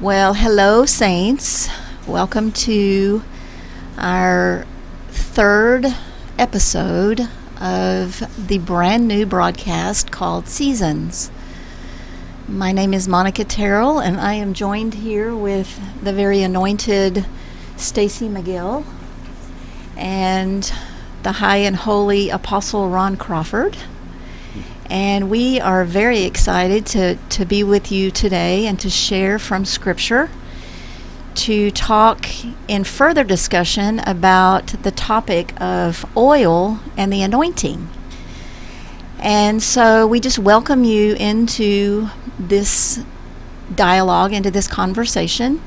Well, hello, Saints. Welcome to our third episode of the brand new broadcast called Seasons. My name is Monica Terrell, and I am joined here with the very anointed Stacy McGill and the high and holy Apostle Ron Crawford. And we are very excited to, to be with you today and to share from Scripture, to talk in further discussion about the topic of oil and the anointing. And so we just welcome you into this dialogue, into this conversation.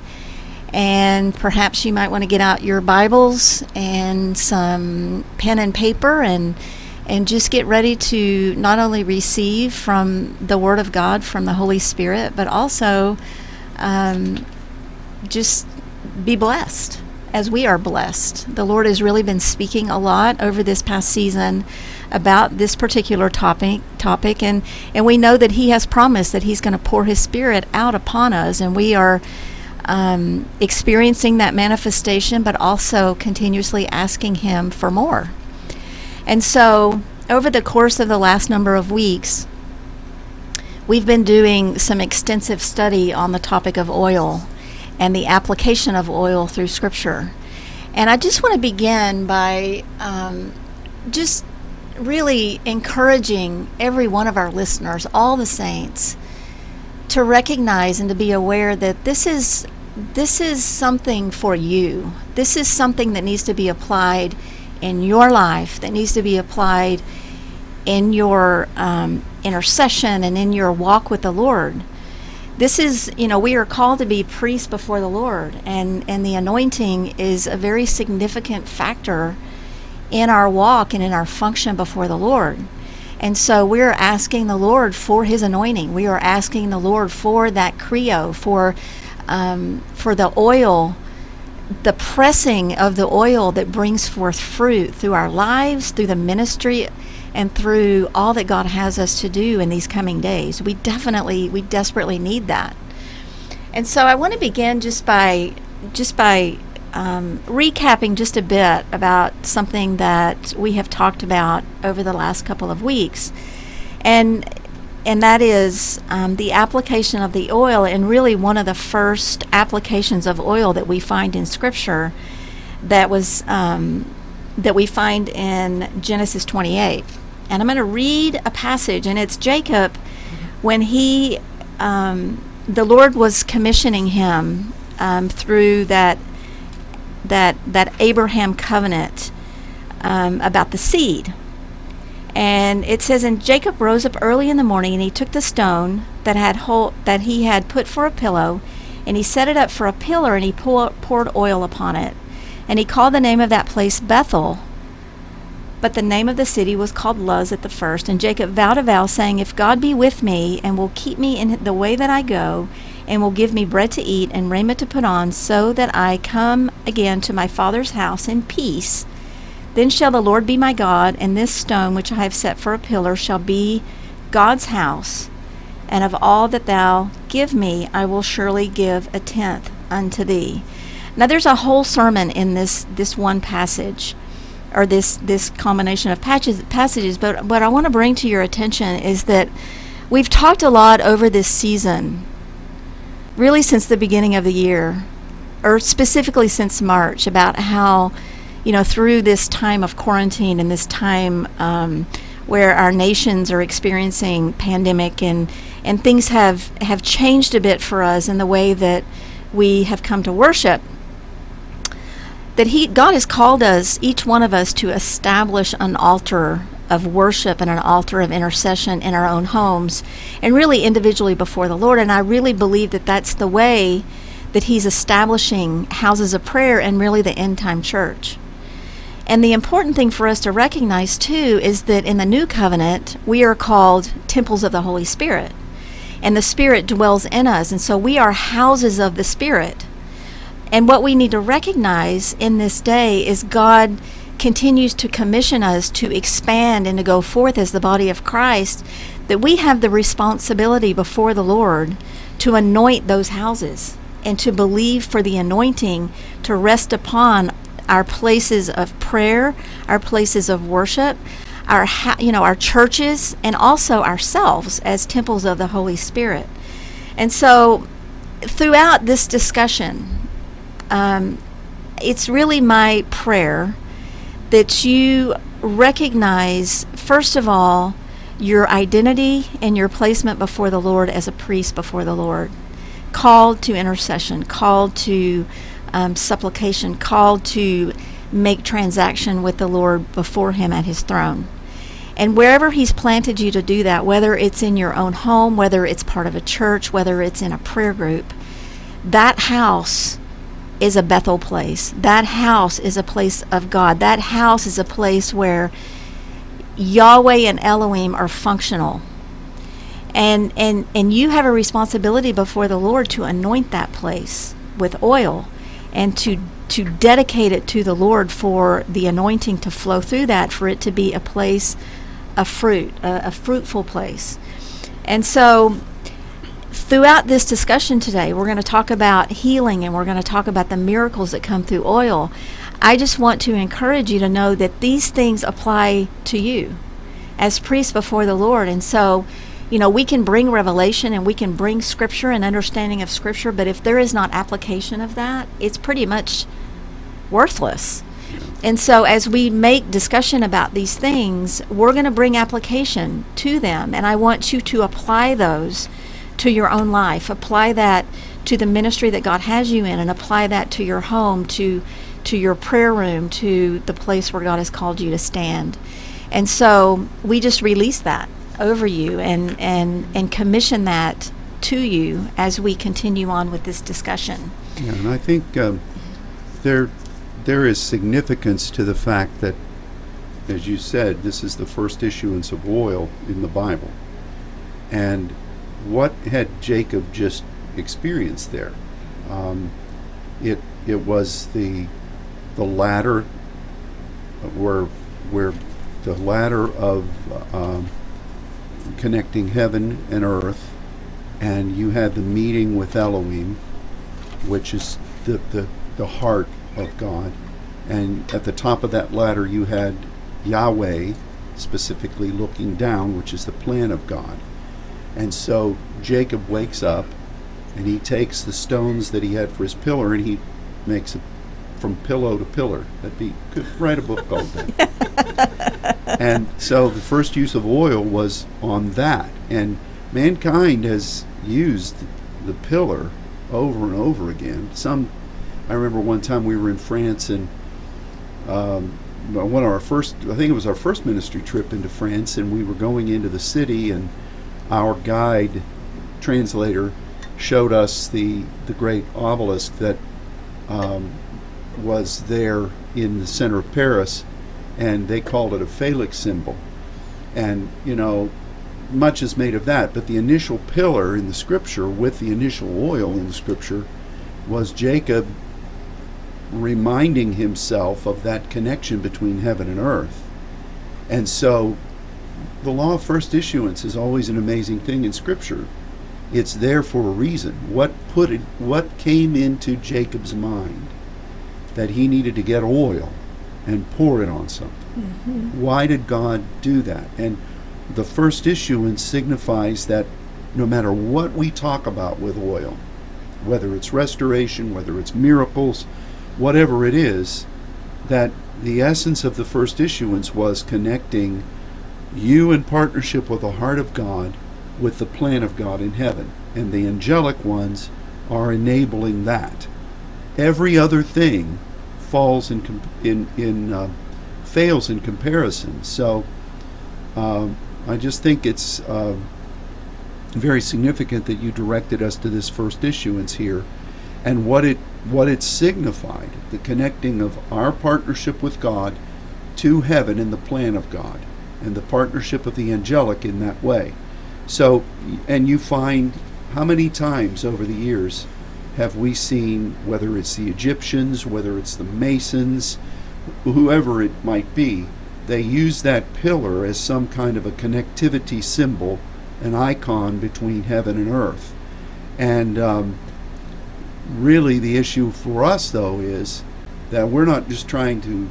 And perhaps you might want to get out your Bibles and some pen and paper and and just get ready to not only receive from the Word of God, from the Holy Spirit, but also um, just be blessed as we are blessed. The Lord has really been speaking a lot over this past season about this particular topic topic and and we know that he has promised that he's going to pour his spirit out upon us and we are um, experiencing that manifestation but also continuously asking him for more and so, over the course of the last number of weeks, we've been doing some extensive study on the topic of oil and the application of oil through Scripture. And I just want to begin by um, just really encouraging every one of our listeners, all the saints, to recognize and to be aware that this is this is something for you. This is something that needs to be applied in your life that needs to be applied in your um, intercession and in your walk with the Lord. This is, you know, we are called to be priests before the Lord, and, and the anointing is a very significant factor in our walk and in our function before the Lord. And so we're asking the Lord for His anointing. We are asking the Lord for that chrio, for um, for the oil the pressing of the oil that brings forth fruit through our lives, through the ministry, and through all that God has us to do in these coming days. We definitely, we desperately need that. And so I want to begin just by just by um, recapping just a bit about something that we have talked about over the last couple of weeks. And and that is um, the application of the oil, and really one of the first applications of oil that we find in Scripture that was um, that we find in Genesis 28. And I'm going to read a passage, and it's Jacob when he um, the Lord was commissioning him um, through that that that Abraham covenant um, about the seed and it says, And Jacob rose up early in the morning, and he took the stone that had that he had put for a pillow, and he set it up for a pillar, and he pour, poured oil upon it. And he called the name of that place Bethel. But the name of the city was called Luz at the first. And Jacob vowed a vow, saying, If God be with me, and will keep me in the way that I go, and will give me bread to eat and raiment to put on, so that I come again to my father's house in peace, then shall the Lord be my God, and this stone which I have set for a pillar shall be God's house. And of all that thou give me, I will surely give a tenth unto thee. Now there's a whole sermon in this this one passage, or this this combination of patches, passages. But what I want to bring to your attention is that we've talked a lot over this season, really since the beginning of the year, or specifically since March, about how you know, through this time of quarantine and this time um, where our nations are experiencing pandemic and and things have have changed a bit for us in the way that we have come to worship that he God has called us each one of us to establish an altar of worship and an altar of intercession in our own homes and really individually before the Lord. And I really believe that that's the way that he's establishing houses of prayer and really the end time church and the important thing for us to recognize too is that in the new covenant, we are called temples of the Holy Spirit. And the Spirit dwells in us. And so we are houses of the Spirit. And what we need to recognize in this day is God continues to commission us to expand and to go forth as the body of Christ, that we have the responsibility before the Lord to anoint those houses and to believe for the anointing to rest upon our places of prayer, our places of worship, our you know our churches, and also ourselves as temples of the Holy Spirit. And so, throughout this discussion, um, it's really my prayer that you recognize, first of all, your identity and your placement before the Lord as a priest before the Lord, called to intercession, called to um, supplication, called to make transaction with the Lord before Him at His throne. And wherever He's planted you to do that, whether it's in your own home, whether it's part of a church, whether it's in a prayer group, that house is a Bethel place. That house is a place of God. That house is a place where Yahweh and Elohim are functional. And and and you have a responsibility before the Lord to anoint that place with oil and to to dedicate it to the Lord for the anointing to flow through that for it to be a place of fruit, a, a fruitful place. And so throughout this discussion today, we're going to talk about healing and we're going to talk about the miracles that come through oil. I just want to encourage you to know that these things apply to you as priests before the Lord. And so, you know, we can bring revelation and we can bring scripture and understanding of scripture, but if there is not application of that, it's pretty much worthless. And so, as we make discussion about these things, we're going to bring application to them. And I want you to apply those to your own life. Apply that to the ministry that God has you in, and apply that to your home, to to your prayer room, to the place where God has called you to stand. And so we just release that over you and and and commission that to you as we continue on with this discussion. Yeah, and I think um, there there is significance to the fact that, as you said, this is the first issuance of oil in the Bible, and what had Jacob just experienced there? Um, it it was the the ladder where where the ladder of um, connecting heaven and earth, and you had the meeting with Elohim, which is the, the, the heart of God. And at the top of that ladder, you had Yahweh, specifically looking down, which is the plan of God. And so Jacob wakes up and he takes the stones that he had for his pillar and he makes it from pillow to pillar. That'd be could write a book called that. and so the first use of oil was on that. And mankind has used the pillar over and over again. Some I remember one time we were in France and um, one of our first I think it was our first ministry trip into France and we were going into the city and our guide translator showed us the the great obelisk that um, was there in the center of Paris, and they called it a phallic symbol. And you know, much is made of that, but the initial pillar in the scripture with the initial oil in the scripture was Jacob reminding himself of that connection between heaven and earth. And so the law of first issuance is always an amazing thing in scripture. It's there for a reason. What put it what came into Jacob's mind that he needed to get oil and pour it on something? Mm-hmm. Why did God do that? And the first issuance signifies that no matter what we talk about with oil, whether it's restoration, whether it's miracles, whatever it is, that the essence of the first issuance was connecting you in partnership with the heart of God with the plan of God in heaven. And the angelic ones are enabling that. Every other thing falls in in in uh, fails in comparison. So uh, I just think it's uh, very significant that you directed us to this first issuance here, and what it what it signified the connecting of our partnership with God to heaven in the plan of God and the partnership of the angelic in that way. So, and you find how many times over the years have we seen, whether it's the Egyptians, whether it's the Masons, whoever it might be, they use that pillar as some kind of a connectivity symbol, an icon between heaven and earth. And um, really the issue for us though is that we're not just trying to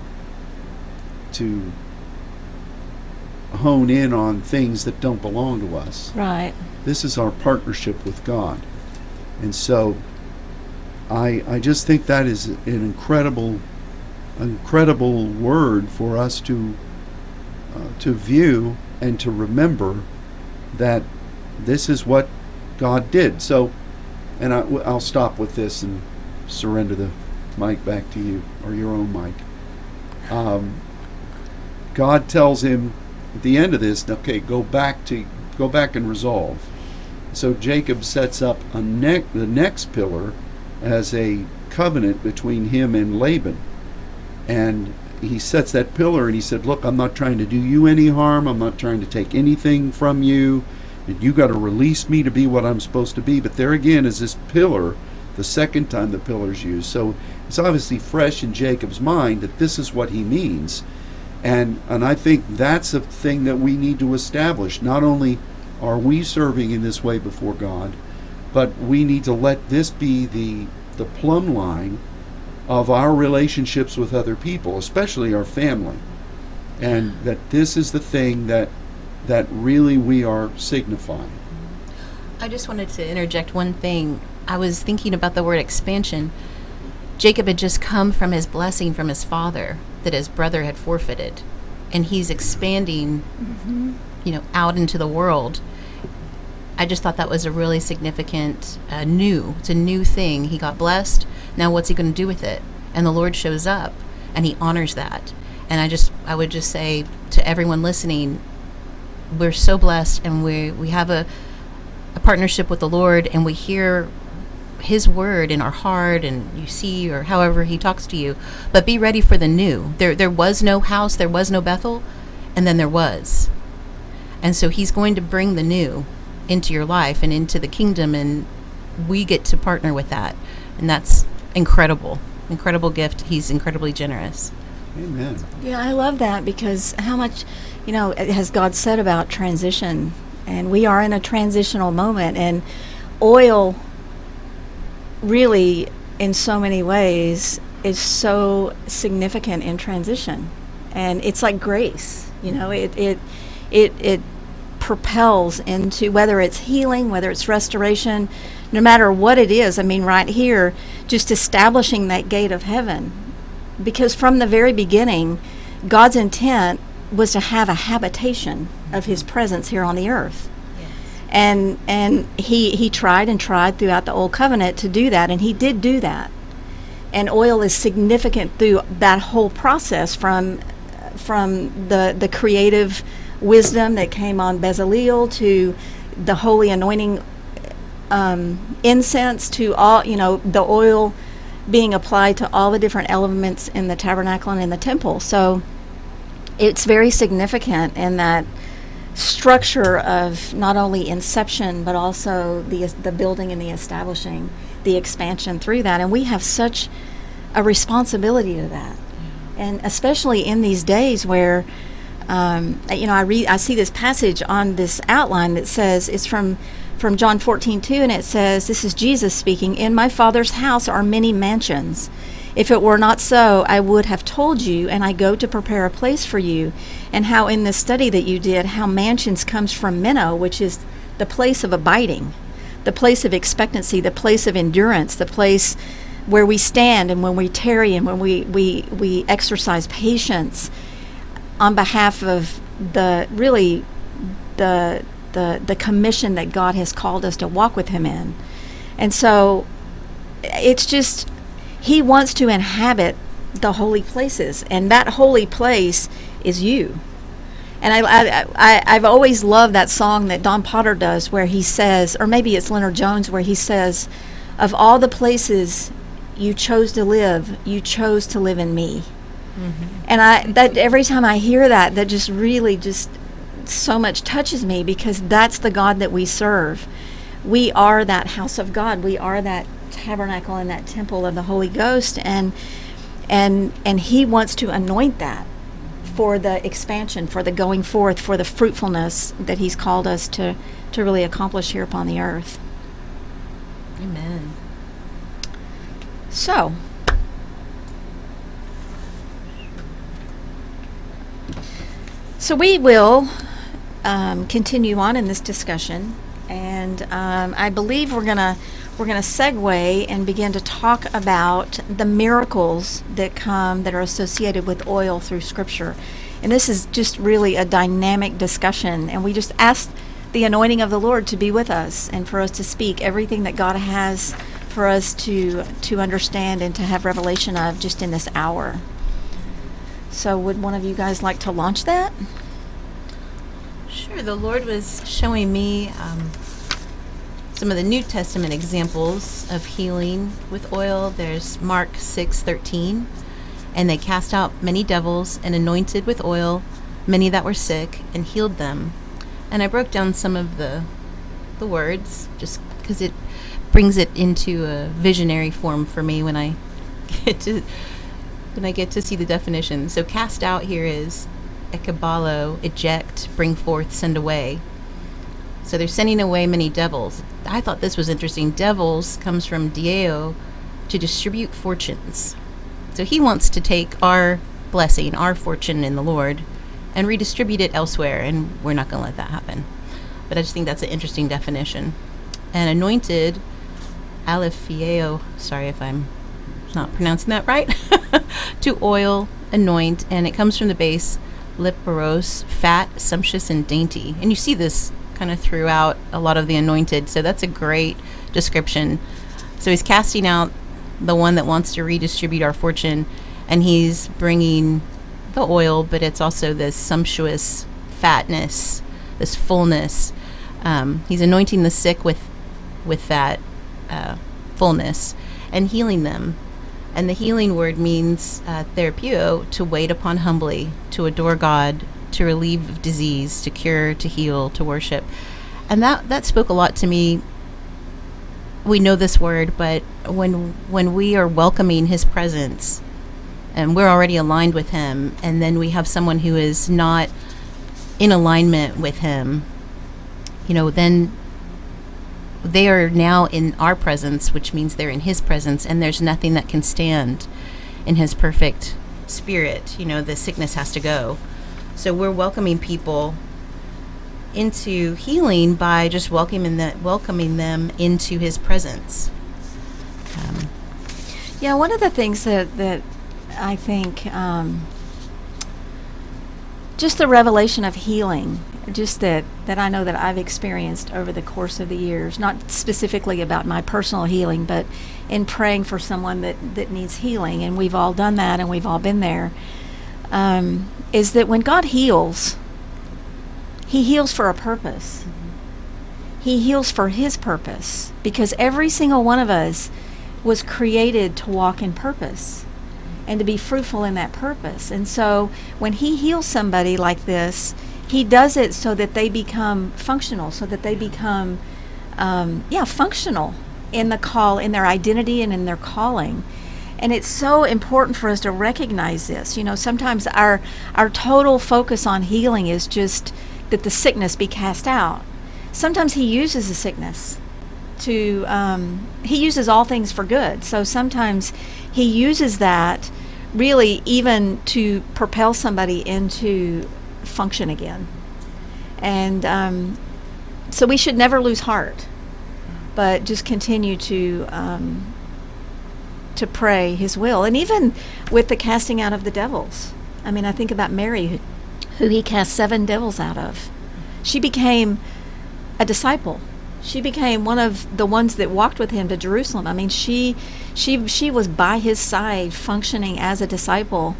to hone in on things that don't belong to us. Right. This is our partnership with God. And so I I just think that is an incredible incredible word for us to uh, to view and to remember that this is what God did. So, and I, will stop with this and surrender the mic back to you or your own mic. Um, God tells him at the end of this, okay, go back to go back and resolve. So Jacob sets up a ne- the next pillar as a covenant between him and Laban. And he sets that pillar and he said, Look, I'm not trying to do you any harm. I'm not trying to take anything from you. And you got to release me to be what I'm supposed to be. But there again is this pillar, the second time the pillar's used. So it's obviously fresh in Jacob's mind that this is what he means. And and I think that's a thing that we need to establish. Not only are we serving in this way before God, but we need to let this be the the plumb line of our relationships with other people, especially our family. And that this is the thing that that really we are signifying. I just wanted to interject one thing. I was thinking about the word expansion. Jacob had just come from his blessing from his father that his brother had forfeited, and he's expanding, mm-hmm. you know, out into the world. I just thought that was a really significant uh, new. It's a new thing. He got blessed. Now, what's he going to do with it? And the Lord shows up, and He honors that. And I just, I would just say to everyone listening, we're so blessed, and we we have a a partnership with the Lord, and we hear his word in our heart and you see or however he talks to you but be ready for the new there there was no house there was no bethel and then there was and so he's going to bring the new into your life and into the kingdom and we get to partner with that. And that's incredible. Incredible gift. He's incredibly generous. Amen. Yeah i love that because how much you know has god said about transition? And we are in a transitional moment and oil really in so many ways is so significant in transition. And it's like grace you know? It it it, it propels into whether it's healing, whether it's restoration, no matter what it is. I mean, right here, just establishing that gate of heaven. Because from the very beginning, God's intent was to have a habitation of His mm-hmm. presence here on the earth. And and he he tried and tried throughout the old covenant to do that, and he did do that. And oil is significant through that whole process from from the the creative wisdom that came on Bezalel to the holy anointing um, incense to all, you know, the oil being applied to all the different elements in the tabernacle and in the temple. So it's very significant in that structure of not only inception but also the the building and the establishing, the expansion through that. And we have such a responsibility to that. And especially in these days where um, you know, I read, I see this passage on this outline that says it's from from John 14, 2, and it says, This is Jesus speaking, In my Father's house are many mansions. If it were not so, I would have told you, and I go to prepare a place for you. And how in this study that you did, how mansions comes from meno, which is the place of abiding, the place of expectancy, the place of endurance, the place where we stand and when we tarry and when we, we, we exercise patience on behalf of the really the the the commission that God has called us to walk with him in. And so it's just he wants to inhabit the holy places and that holy place is you. And I, I, I, have always loved that song that Don Potter does where he says, or maybe it's Leonard Jones, where he says, Of all the places you chose to live, you chose to live in me. Mm-hmm. And I that every time I hear that, that just really just so much touches me because that's the God that we serve. We are that house of God. We are that tabernacle and that temple of the Holy Ghost and and and he wants to anoint that for the expansion, for the going forth, for the fruitfulness that he's called us to to really accomplish here upon the earth. Amen. So, so we will um, continue on in this discussion, and um, I believe we're gonna we're gonna segue and begin to talk about the miracles that come that are associated with oil through Scripture. And this is just really a dynamic discussion, and we just ask the anointing of the Lord to be with us and for us to speak everything that God has for us to to understand and to have revelation of just in this hour. So, would one of you guys like to launch that? Sure. The Lord was showing me um, some of the New Testament examples of healing with oil. There's Mark six thirteen, and they cast out many devils and anointed with oil many that were sick and healed them. And I broke down some of the the words just because it brings it into a visionary form for me when I get to when I get to see the definition. So cast out here is ekballo, eject, bring forth, send away. So they're sending away many devils. I thought this was interesting. Devils comes from daio, to distribute fortunes. So he wants to take our blessing, our fortune in the Lord, and redistribute it elsewhere, and we're not going to let that happen. But I just think that's an interesting definition. And anointed, aleipho, sorry if I'm not pronouncing that right, to oil, anoint, and it comes from the base liparos, fat, sumptuous, and dainty. And you see this kind of throughout a lot of the anointed, so that's a great description. So he's casting out the one that wants to redistribute our fortune, and he's bringing the oil, but it's also this sumptuous fatness, this fullness. Um, he's anointing the sick with with that uh, fullness and healing them. And the healing word means uh, therapeuo, to wait upon humbly, to adore God, to relieve disease, to cure, to heal, to worship. And that, that spoke a lot to me. We know this word, but when when we are welcoming His presence, and we're already aligned with Him, and then we have someone who is not in alignment with Him, you know, then they are now in our presence, which means they're in His presence, and there's nothing that can stand in His perfect spirit. You know, the sickness has to go. So we're welcoming people into healing by just welcoming that welcoming them into His presence. Um, Yeah, one of the things that that I think um, just the revelation of healing, just that that I know that I've experienced over the course of the years, not specifically about my personal healing, but in praying for someone that that needs healing, and we've all done that, and we've all been there. Um, is that when God heals, He heals for a purpose. He heals for His purpose because every single one of us was created to walk in purpose and to be fruitful in that purpose. And so when he heals somebody like this, he does it so that they become functional, so that they become, um, yeah, functional in the call, in their identity, and in their calling. And it's so important for us to recognize this. You know, sometimes our our total focus on healing is just that the sickness be cast out. Sometimes he uses the sickness to um, he uses all things for good. So sometimes he uses that really even to propel somebody into function again. And um, so we should never lose heart, but just continue to um, to pray His will, and even with the casting out of the devils. I mean, I think about Mary, who, who He cast seven devils out of. She became a disciple she became one of the ones that walked with him to Jerusalem. I mean, she she she was by his side, functioning as a disciple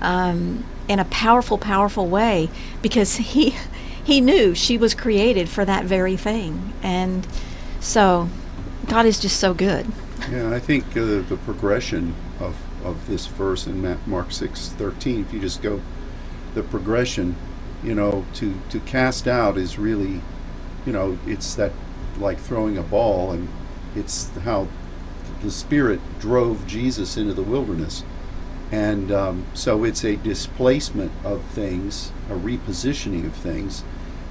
um, in a powerful, powerful way because he he knew she was created for that very thing, and so God is just so good. Yeah, I think uh, the progression of, of this verse in Ma- Mark six thirteen. If you just go, the progression, you know, to to cast out is really, you know, it's that like throwing a ball, and it's how the Spirit drove Jesus into the wilderness. And um, so it's a displacement of things, a repositioning of things.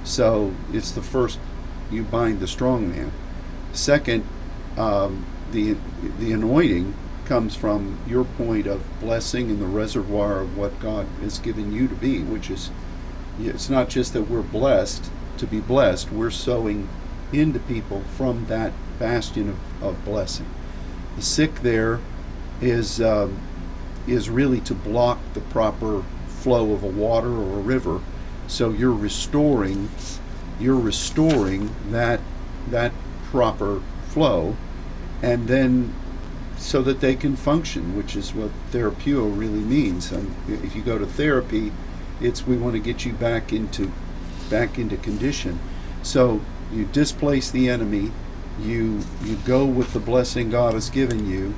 So it's the first, you bind the strong man. Second, um, the, the anointing comes from your point of blessing and the reservoir of what God has given you to be, which is it's not just that we're blessed to be blessed, we're sowing into people from that bastion of, of blessing. The sick there is um, is really to block the proper flow of a water or a river, so you're restoring you're restoring that that proper flow, and then so that they can function, which is what therapeuo really means. And if you go to therapy, it's we want to get you back into back into condition. So you displace the enemy, you you go with the blessing God has given you,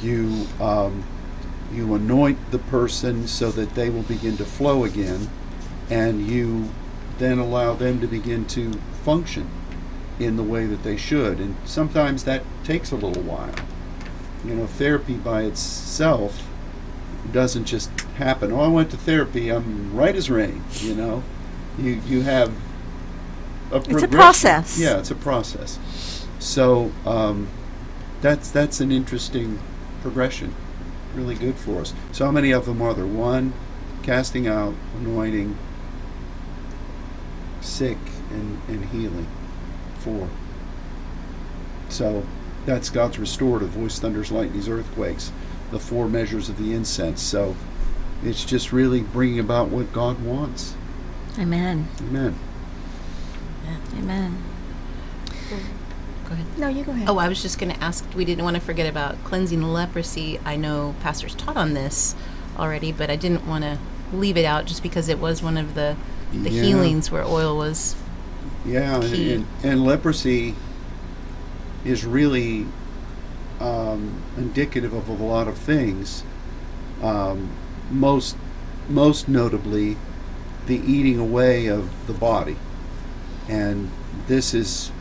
you um, you anoint the person so that they will begin to flow again, and you then allow them to begin to function in the way that they should. And sometimes that takes a little while. You know, therapy by itself doesn't just happen. Oh, I went to therapy. I'm right as rain. You know, you you have a It's a process. Yeah, it's a process. So um, that's that's an interesting progression. Really good for us. So how many of them are there? One, casting out, anointing, sick, and, and healing. Four. So that's God's restorative voice, thunders, lightnings, earthquakes, the four measures of the incense. So it's just really bringing about what God wants. Amen. Amen. Amen. Go ahead. No, you go ahead. Oh, I was just going to ask. We didn't want to forget about cleansing leprosy. I know pastors taught on this already, but I didn't want to leave it out just because it was one of the the Yeah. healings where oil was. Yeah, and, Key. and, and leprosy is really um, indicative of a lot of things. Um, most, most notably, the eating away of the body, and this is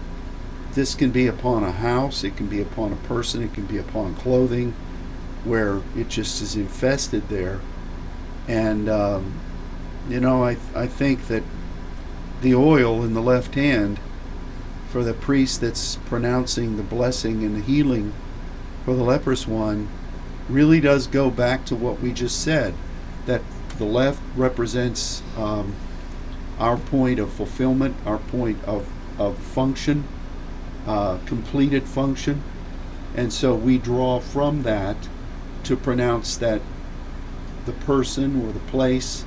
this can be upon a house, it can be upon a person, it can be upon clothing, where it just is infested there, and um, you know I I think that the oil in the left hand for the priest that's pronouncing the blessing and the healing for the leprous one really does go back to what we just said that the left represents um, our point of fulfillment, our point of, of function, uh, completed function. And so we draw from that to pronounce that the person or the place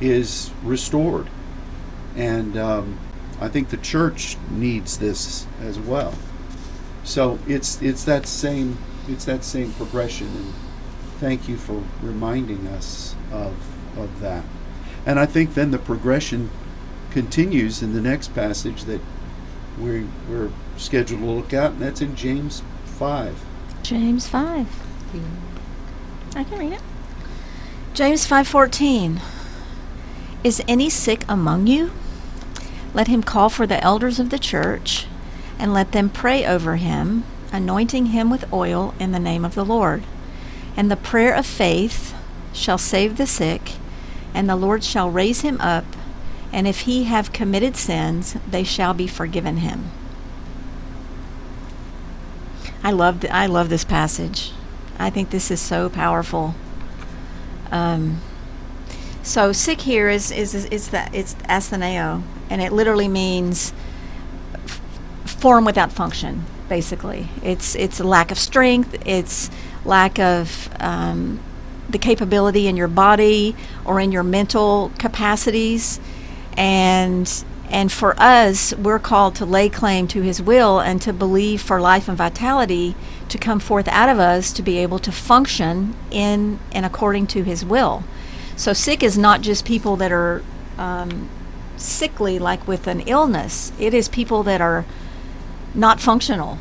is restored. And um, I think the church needs this as well. So it's it's that same it's that same progression, and thank you for reminding us of of that. And I think then the progression continues in the next passage that we we're scheduled to look at, and that's in James five. James 5. Mm-hmm. I can read it. James 5:14. Is any sick among you? Let him call for the elders of the church and let them pray over him, anointing him with oil in the name of the Lord. And the prayer of faith shall save the sick, and the Lord shall raise him up, and if he have committed sins, they shall be forgiven him. I love I love this passage. I think this is so powerful. Um, so sick here is is is, is that it's astheneo, and it literally means f- form without function. Basically, it's it's a lack of strength. It's lack of um, the capability in your body or in your mental capacities, and and for us, we're called to lay claim to His will and to believe for life and vitality to come forth out of us to be able to function in and according to His will. So, sick is not just people that are um, sickly, like with an illness. It is people that are not functional,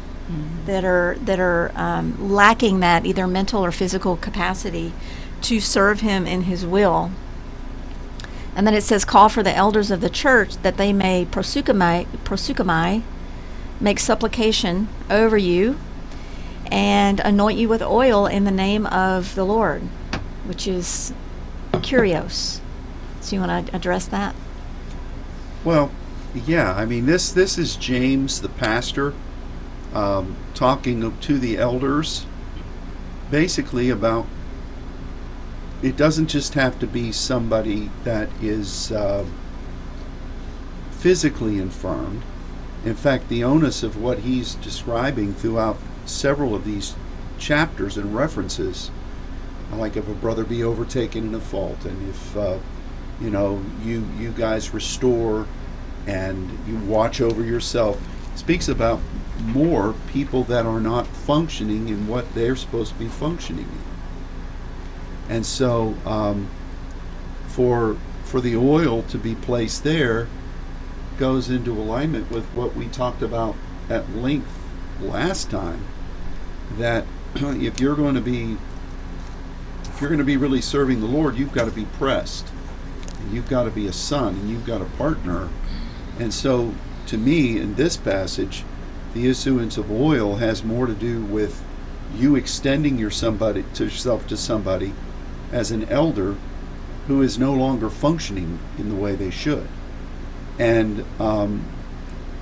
that are that are um, lacking that either mental or physical capacity to serve Him in His will. And then it says, call for the elders of the church that they may proseuchomai make supplication over you and anoint you with oil in the name of the Lord, which is kurios. So you want to address that? Well, yeah, I mean this this is James the pastor um, talking to the elders basically about it doesn't just have to be somebody that is uh, physically infirmed. In fact, the onus of what he's describing throughout several of these chapters and references, like if a brother be overtaken in a fault, and if uh, you know you you guys restore and you watch over yourself, speaks about more people that are not functioning in what they're supposed to be functioning in. And so, um, for for the oil to be placed there, goes into alignment with what we talked about at length last time. That if you're going to be if you're going to be really serving the Lord, you've got to be pressed. And you've got to be a son, and you've got a partner. And so, to me, in this passage, the issuance of oil has more to do with you extending your somebody to yourself to somebody as an elder who is no longer functioning in the way they should. And um,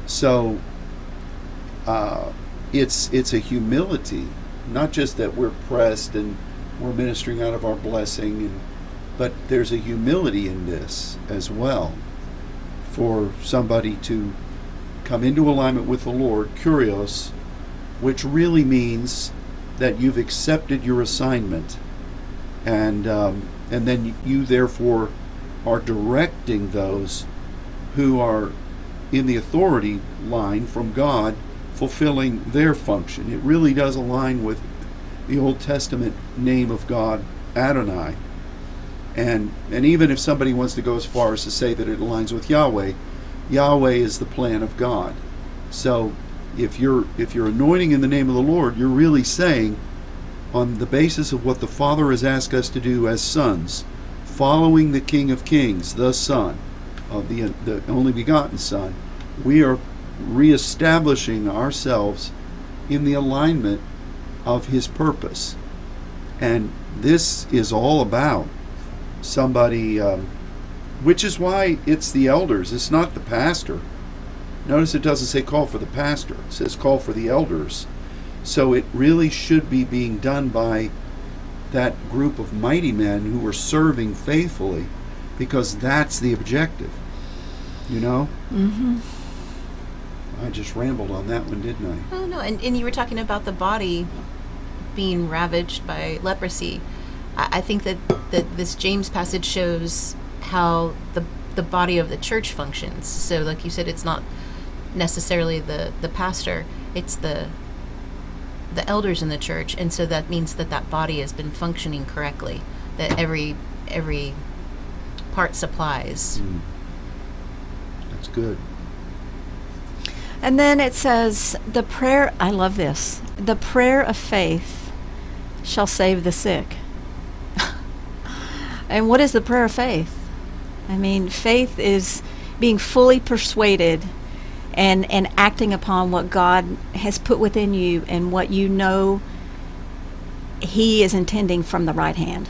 so uh, it's it's a humility, not just that we're pressed and we're ministering out of our blessing, and, but there's a humility in this as well for somebody to come into alignment with the Lord, kurios, which really means that you've accepted your assignment, and um, and then you therefore are directing those who are in the authority line from God, fulfilling their function. It really does align with the Old Testament name of God, Adonai. And and even if somebody wants to go as far as to say that it aligns with Yahweh, Yahweh is the plan of God. So if you're if you're anointing in the name of the Lord, you're really saying on the basis of what the Father has asked us to do as sons, following the King of Kings, the Son, of the the only begotten Son, we are reestablishing ourselves in the alignment of his purpose. And this is all about somebody um, which is why it's the elders, it's not the pastor. Notice it doesn't say call for the pastor, it says call for the elders. So it really should be being done by that group of mighty men who are serving faithfully because that's the objective. You know? Mm-hmm. I just rambled on that one, didn't I? Oh no, and, and you were talking about the body being ravaged by leprosy. I, I think that, that this James passage shows how the the body of the church functions. So, like you said, it's not necessarily the the pastor; it's the the elders in the church, and so that means that that body has been functioning correctly. That every every part supplies. Mm. That's good. And then it says, the prayer, I love this, the prayer of faith shall save the sick. and what is the prayer of faith? I mean, faith is being fully persuaded and, and acting upon what God has put within you and what you know He is intending from the right hand.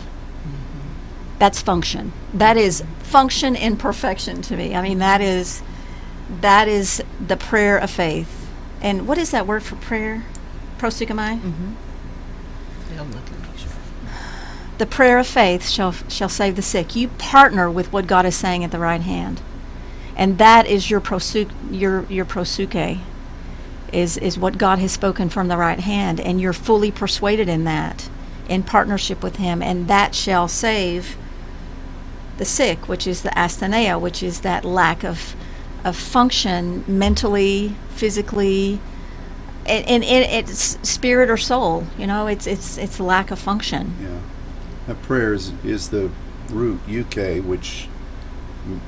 That's function. That is function in perfection to me. I mean, that is that is the prayer of faith. And what is that word for prayer? Proseuchomai? Mm-hmm. Yeah, I'm looking. Sure. The prayer of faith shall shall save the sick. You partner with what God is saying at the right hand, and that is your prosu- your your proseuche, is is what God has spoken from the right hand, and you're fully persuaded in that, in partnership with Him, and that shall save the sick, which is the asthenia, which is that lack of of function mentally, physically, and, and, and it's spirit or soul. You know, it's it's it's lack of function. Yeah. That prayer is, is the root euche, which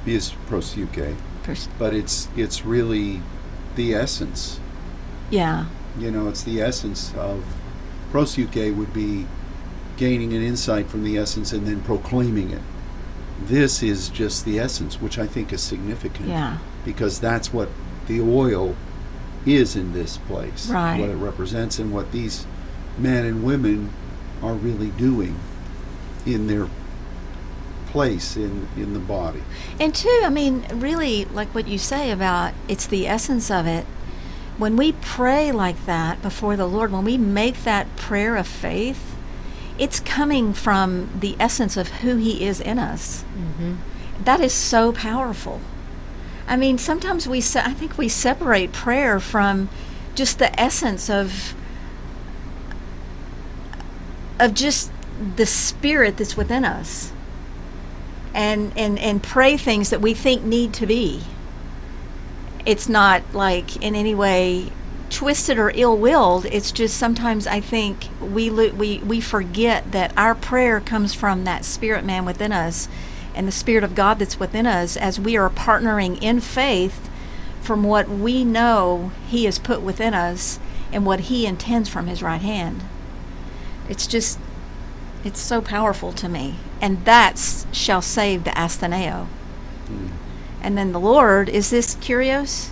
is proseuche, Pers- but it's it's really the essence. Yeah. You know, it's the essence of proseuche would be gaining an insight from the essence and then proclaiming it. This is just the essence, which I think is significant. Yeah. Because that's what the oil is in this place. Right. What it represents and what these men and women are really doing in their place in, in the body. And two, I mean, really, like what you say about it's the essence of it. When we pray like that before the Lord, when we make that prayer of faith, it's coming from the essence of who He is in us. Mm-hmm. That is so powerful. I mean, sometimes we, se- I think we separate prayer from just the essence of, of just the spirit that's within us, and and and pray things that we think need to be. It's not like in any way twisted or ill-willed. It's just sometimes I think we lo- we we forget that our prayer comes from that spirit man within us and the spirit of God that's within us as we are partnering in faith from what we know he has put within us and what he intends from his right hand. It's just it's so powerful to me. And that shall save the Astheneo. Hmm. And then the Lord, is this kurios?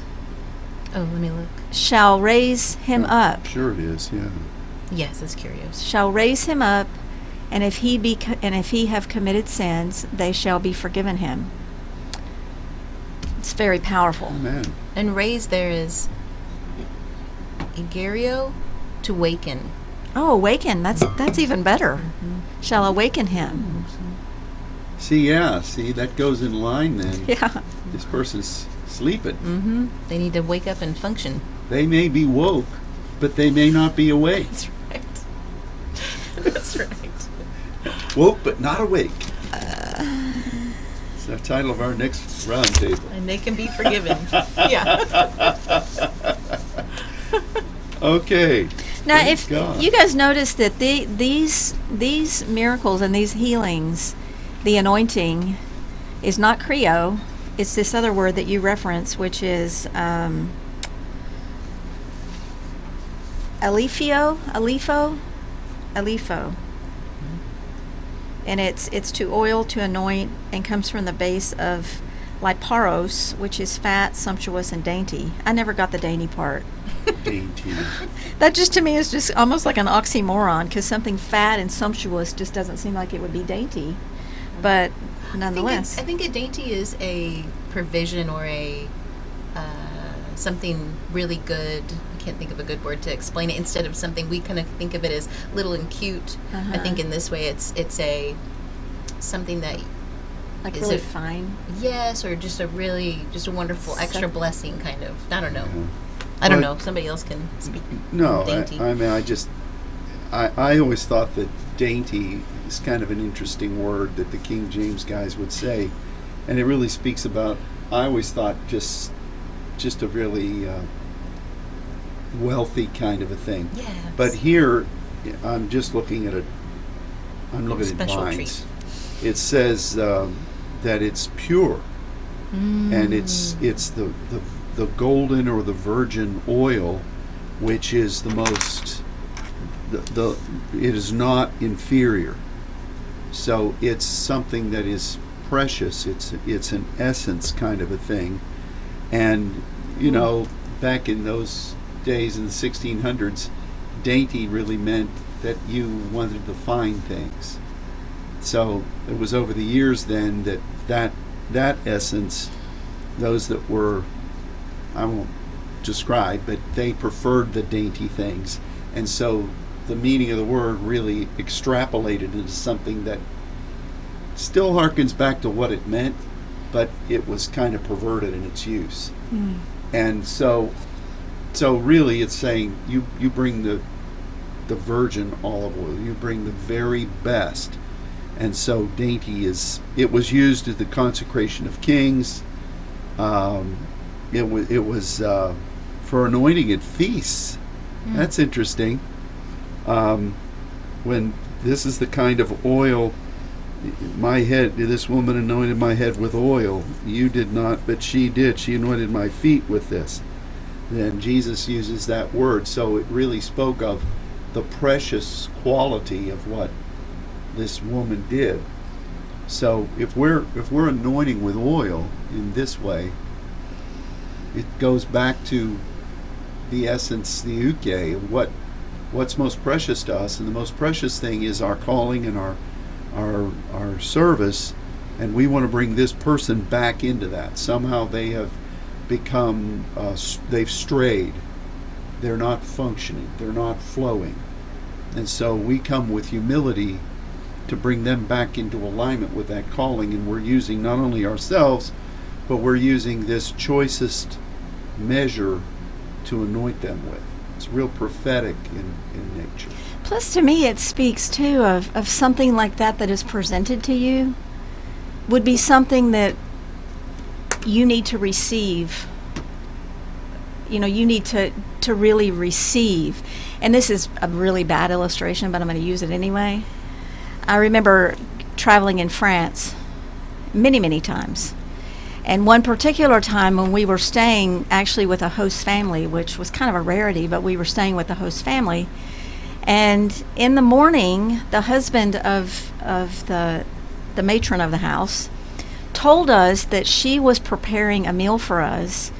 Oh, let me look. Shall raise him up. Sure, it is. Yeah. Yes, it's kurios. shall raise him up, and if he be co- and if he have committed sins, they shall be forgiven him. It's very powerful. Amen. And raise there is egeiro to waken. Oh, awaken! That's that's even better. Shall awaken him. See, yeah. See, that goes in line then. Yeah. This person's sleeping. Mm-hmm. They need to wake up and function. They may be woke, but they may not be awake. That's right. That's right. Woke but not awake. It's the title of our next roundtable. And they can be forgiven. yeah. Okay. Now, Praise if God. you guys notice that the, these these miracles and these healings, the anointing, is not chrio. It's this other word that you reference, which is um, alifio, aleipho, aleipho, and it's it's to oil, to anoint, and comes from the base of liparos, which is fat, sumptuous, and dainty. I never got the dainty part. Dainty. That just to me is just almost like an oxymoron because something fat and sumptuous just doesn't seem like it would be dainty. But I think, nonetheless, a, I think a dainty is a provision or a uh, something really good. I can't think of a good word to explain it. Instead of something we kind of think of it as little and cute. I Uh-huh. think in this way, it's it's a something that like is really it- fine. yes, or just a really just a wonderful extra blessing kind of. I don't know. Yeah. I don't know. Somebody else can speak. No, dainty. I, I mean, I just, I, I always thought that dainty is kind of an interesting word that the King James guys would say, and it really speaks about. I always thought just, just a really uh, wealthy kind of a thing. Yes. But here, I'm just looking at a, I'm looking at Special vines. It says um, that it's pure, and it's it's the, the the golden or the virgin oil, which is the most the, the it is not inferior. So it's something that is precious. It's it's an essence kind of a thing, and you hmm. know back in those days in the 1600s, dainty really meant that you wanted to find things. So it was over the years then that that that essence, those that were, I won't describe, but they preferred the dainty things, and so the meaning of the word really extrapolated into something that still harkens back to what it meant, but it was kind of perverted in its use. And so, so really, it's saying you you bring the the virgin olive oil. You bring the very best. And so dainty is it was used at the consecration of kings. Um, it was it was uh, for anointing at feasts. That's interesting. Um, when this is the kind of oil, my head. This woman anointed my head with oil. You did not, but she did. She anointed my feet with this. Then Jesus uses that word, so it really spoke of the precious quality of what this woman did. So if we're if we're anointing with oil in this way, it goes back to the essence, the euche, what what's most precious to us, and the most precious thing is our calling and our our our service, and we want to bring this person back into that. Somehow they have become uh, they've strayed. They're not functioning. They're not flowing. And so we come with humility to bring them back into alignment with that calling. And we're using not only ourselves, but we're using this choicest measure to anoint them with. It's real prophetic in, in nature. Plus, to me, it speaks too of, of something like that that is presented to you would be something that you need to receive. You know, you need to, to really receive. And this is a really bad illustration, but I'm going to use it anyway. I remember traveling in France many, many times. And one particular time when we were staying actually with a host family, which was kind of a rarity, but we were staying with the host family. And in the morning, the husband of, of the, the matron of the house told us that she was preparing a meal for us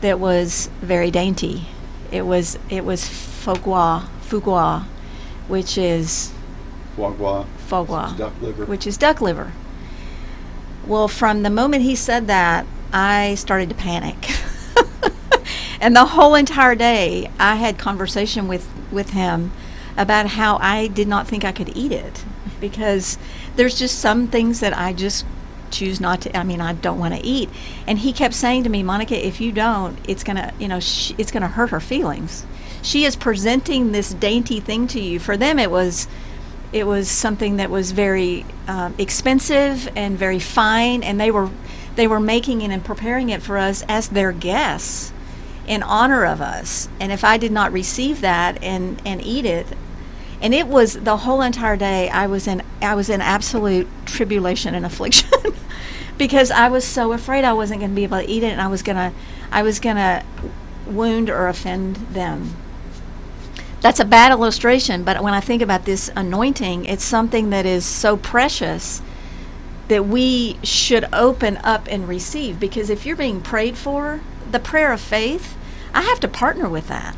that was very dainty. It was, it was foie gras, foie gras, which is Foie gras, foie gras, duck liver. which is duck liver. Well, from the moment he said that, I started to panic. and the whole entire day, I had conversation with, with him about how I did not think I could eat it because there's just some things that I just choose not to. I mean, I don't want to eat. And he kept saying to me, Monica, if you don't, it's gonna, you know, sh- it's gonna hurt her feelings. She is presenting this dainty thing to you. For them, it was it was something that was very um, expensive and very fine, and they were they were making it and preparing it for us as their guests in honor of us. And if I did not receive that and and eat it, and it was the whole entire day I was in I was in absolute tribulation and affliction because I was so afraid I wasn't going to be able to eat it, and I was gonna I was gonna wound or offend them that's a bad illustration, but when I think about this anointing, it's something that is so precious that we should open up and receive. Because if you're being prayed for, the prayer of faith, I have to partner with that.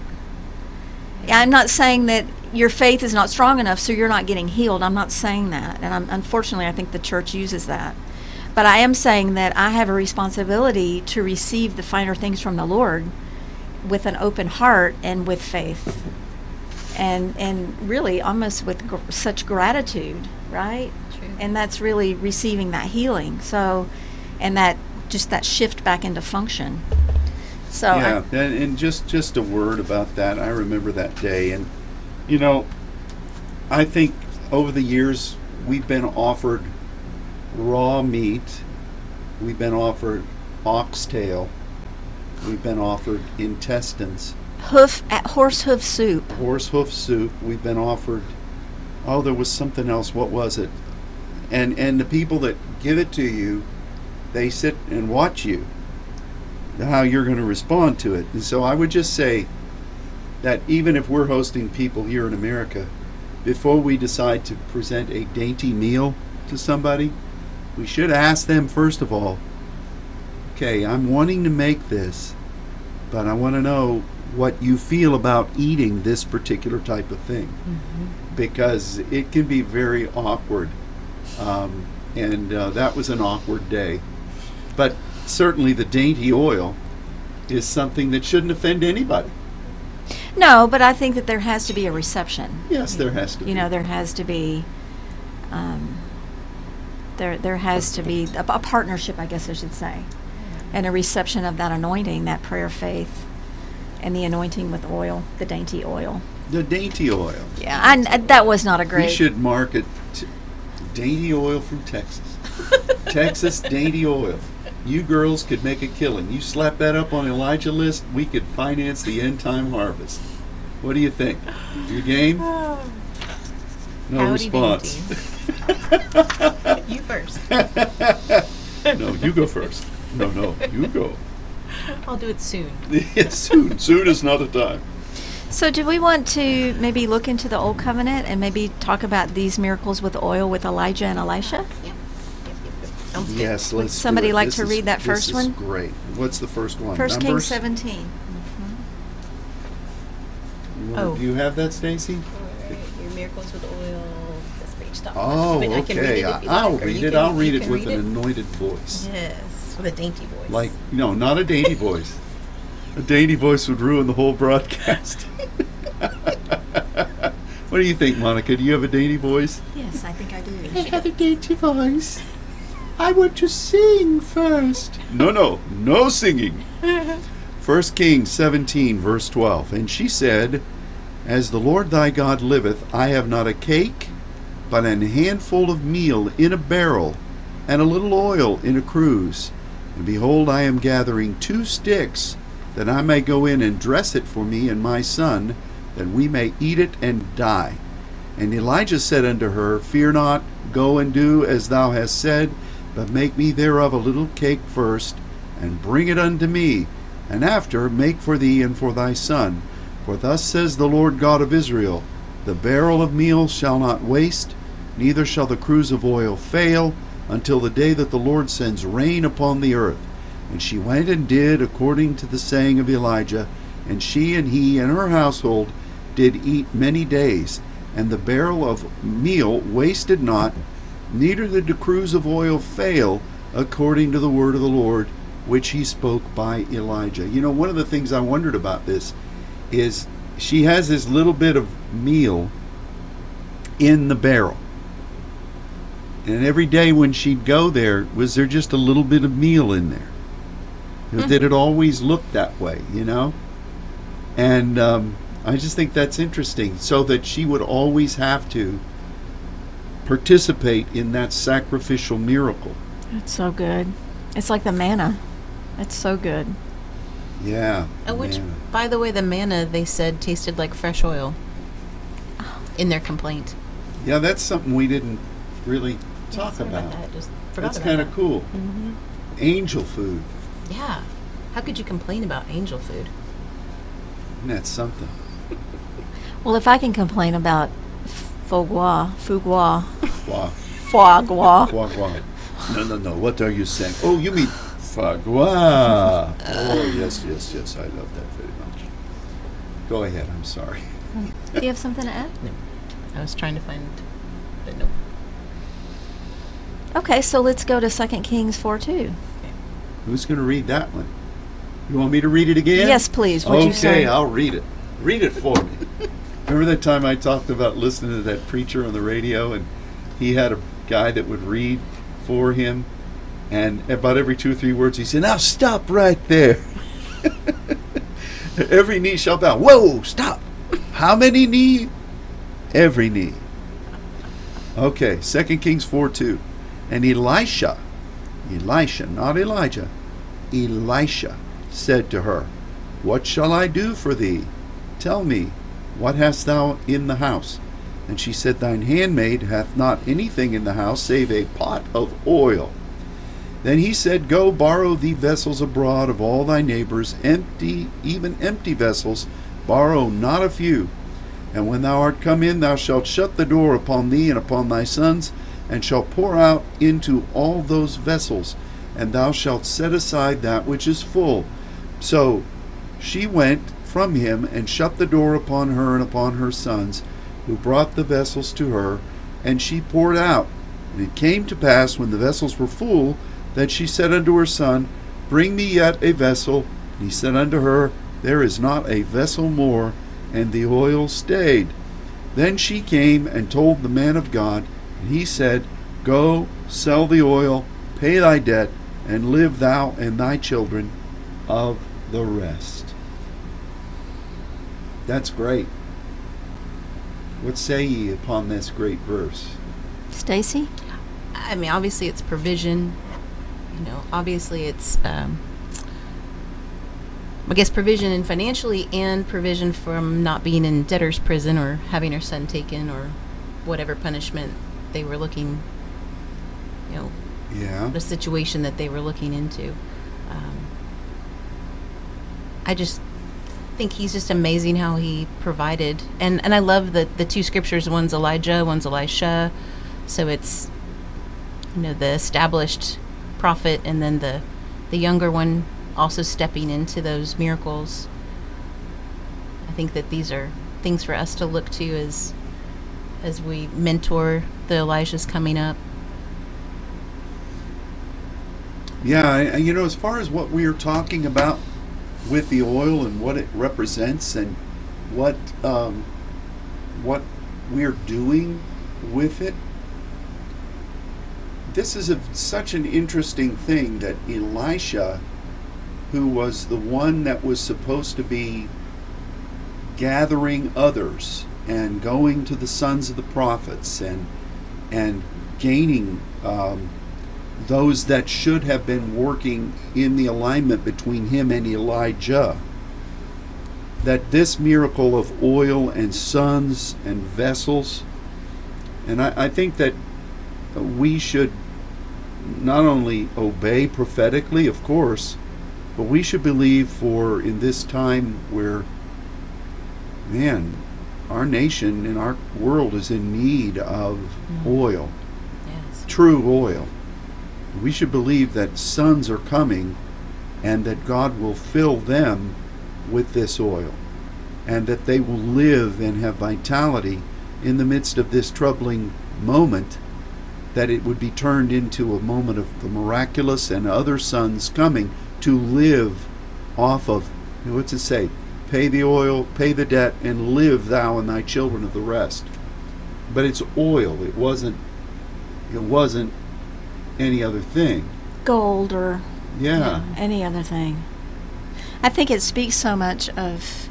I'm not saying that your faith is not strong enough, so you're not getting healed. I'm not saying that. And I'm, unfortunately, I think the church uses that. But I am saying that I have a responsibility to receive the finer things from the Lord with an open heart and with faith and and really almost with gr- such gratitude, right? True. And that's really receiving that healing. So, and that just that shift back into function. So I- yeah, and, and just just a word about that. I remember that day, and you know, I think over the years we've been offered raw meat, we've been offered oxtail, we've been offered intestines, hoof at horse hoof soup. horse hoof soup. We've been offered. Oh, there was something else. What was it? And and the people that give it to you, they sit and watch you. How you're going to respond to it. And so I would just say that even if we're hosting people here in America, before we decide to present a dainty meal to somebody, we should ask them first of all. Okay, I'm wanting to make this, but I want to know what you feel about eating this particular type of thing because it can be very awkward. Um, and uh, that was an awkward day. But certainly the dainty oil is something that shouldn't offend anybody. No, but I think that there has to be a reception. Yes, there has to be. You know, there has to be. Um, there, there has to be a, a partnership, I guess I should say, and a reception of that anointing, that prayer faith, and the anointing with oil, the dainty oil. the dainty oil. Yeah, I, uh, that was not a great. We should market t- dainty oil from Texas. Texas dainty oil. You girls could make a killing. You slap that up on Elijah list, we could finance the end time harvest. What do you think? Your game? No Howdy response. you first. no, you go first. No, no, you go. I'll do it soon. Yeah, soon. Soon is not a time. So, do we want to maybe look into the Old Covenant and maybe talk about these miracles with oil with Elijah and Elisha? Sounds good. Yes, let's. do somebody it. like This to is- read that this first is one? Great. What's the first one? First Kings Numbers? 17. Mm-hmm. You wanna- Oh. Do you have that, Stacy? Your miracles with oil. This page stop. Oh, But I can read okay. it if you I'll like, read it. can- I'll you read it with read an it. anointed voice. Yes, with a dainty voice. Like, no, not a dainty voice. A dainty voice would ruin the whole broadcast. what do you think, Monica? Do you have a dainty voice? Yes, I think I do. I have a dainty voice. I want to sing first. No, no, no singing. 1 Kings 17, verse 12. And she said, As the Lord thy God liveth, I have not a cake, but an handful of meal in a barrel, and a little oil in a cruse. And behold, I am gathering two sticks, that I may go in and dress it for me and my son, that we may eat it and die. And Elijah said unto her, Fear not, go and do as thou hast said, but make me thereof a little cake first, and bring it unto me, and after make for thee and for thy son. For thus says the Lord God of Israel The barrel of meal shall not waste, neither shall the cruse of oil fail, until the day that the Lord sends rain upon the earth. And she went and did according to the saying of Elijah, and she and he and her household did eat many days, and the barrel of meal wasted not, neither did the cruse of oil fail, according to the word of the Lord, which he spoke by Elijah. You know, one of the things I wondered about this is she has this little bit of meal in the barrel. And every day when she'd go there, was there just a little bit of meal in there? Did it always look that way, you know? And um, I just think that's interesting, so that she would always have to participate in that sacrificial miracle. It's so good. It's like the manna. It's so good. Yeah. Uh, which, man. by the way, the manna they said tasted like fresh oil. In their complaint. Yeah, that's something we didn't really talk Sorry about. that. Just forgot That's kind of that. cool. Mm-hmm. Angel food. Yeah. How could you complain about angel food? Isn't that something? Well, if I can complain about foie gras, foie gras, Wow. foie gras. Foie gras. No, no, no. What are you saying? Oh, you mean foie gras. Oh, yes, yes, yes. I love that very much. Go ahead. I'm sorry. Do you have something to add? No. I was trying to find, but no. Okay, so let's go to 2 Kings 4 2. Who's going to read that one? You want me to read it again? Yes, please. Would okay, you say? I'll read it. Read it for me. Remember that time I talked about listening to that preacher on the radio, and he had a guy that would read for him, and about every two or three words he said, "Now stop right there." every knee shall bow. Whoa! Stop. How many knee? Every knee. Okay, Second Kings four two, and Elisha, Elisha, not Elijah, Elisha said to her, What shall I do for thee? Tell me, what hast thou in the house? And she said, Thine handmaid hath not anything in the house save a pot of oil. Then he said, Go borrow thee vessels abroad of all thy neighbors, empty, even empty vessels, borrow not a few. And when thou art come in, thou shalt shut the door upon thee and upon thy sons, and shall pour out into all those vessels, and thou shalt set aside that which is full. So she went from him and shut the door upon her and upon her sons, who brought the vessels to her, and she poured out. And it came to pass, when the vessels were full, that she said unto her son, Bring me yet a vessel. And he said unto her, There is not a vessel more. And the oil stayed. Then she came and told the man of God, and he said, Go, sell the oil, pay thy debt, and live thou and thy children of the rest. That's great. What say ye upon this great verse? Stacy? I mean, obviously it's provision. You know, obviously it's, um, I guess, provision in financially and provision from not being in debtor's prison or having her son taken or whatever punishment they were looking, you know, Yeah. the situation that they were looking into. Um, I just think he's just amazing how he provided, and and I love the the two scriptures. One's Elijah, one's Elisha. So it's you know the established prophet, and then the the younger one also stepping into those miracles. I think that these are things for us to look to as as we mentor the Elijahs coming up. Yeah, you know, as far as what we are talking about with the oil and what it represents and what um, what we're doing with it. This is a, such an interesting thing that Elisha, who was the one that was supposed to be gathering others and going to the sons of the prophets and and gaining um, those that should have been working in the alignment between him and Elijah. That this miracle of oil and sons and vessels, and I, I think that we should not only obey prophetically, of course, but we should believe for in this time where, man, our nation and our world is in need of mm-hmm. oil, Yes. true oil. We should believe that sons are coming and that God will fill them with this oil and that they will live and have vitality in the midst of this troubling moment that it would be turned into a moment of the miraculous and other sons coming to live off of what's it say pay the oil pay the debt and live thou and thy children of the rest. But it's oil. It wasn't it wasn't any other thing. Gold or yeah, any other thing. I think it speaks so much of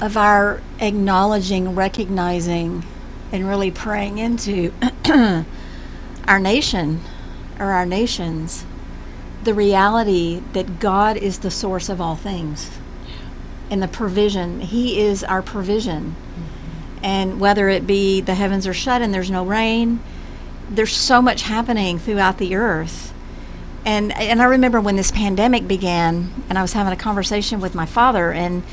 of our acknowledging, recognizing, and really praying into our nation or our nations the reality that God is the source of all things and the provision. He is our provision. And whether it be the heavens are shut and there's no rain, there's so much happening throughout the earth. And and I remember when this pandemic began and I was having a conversation with my father and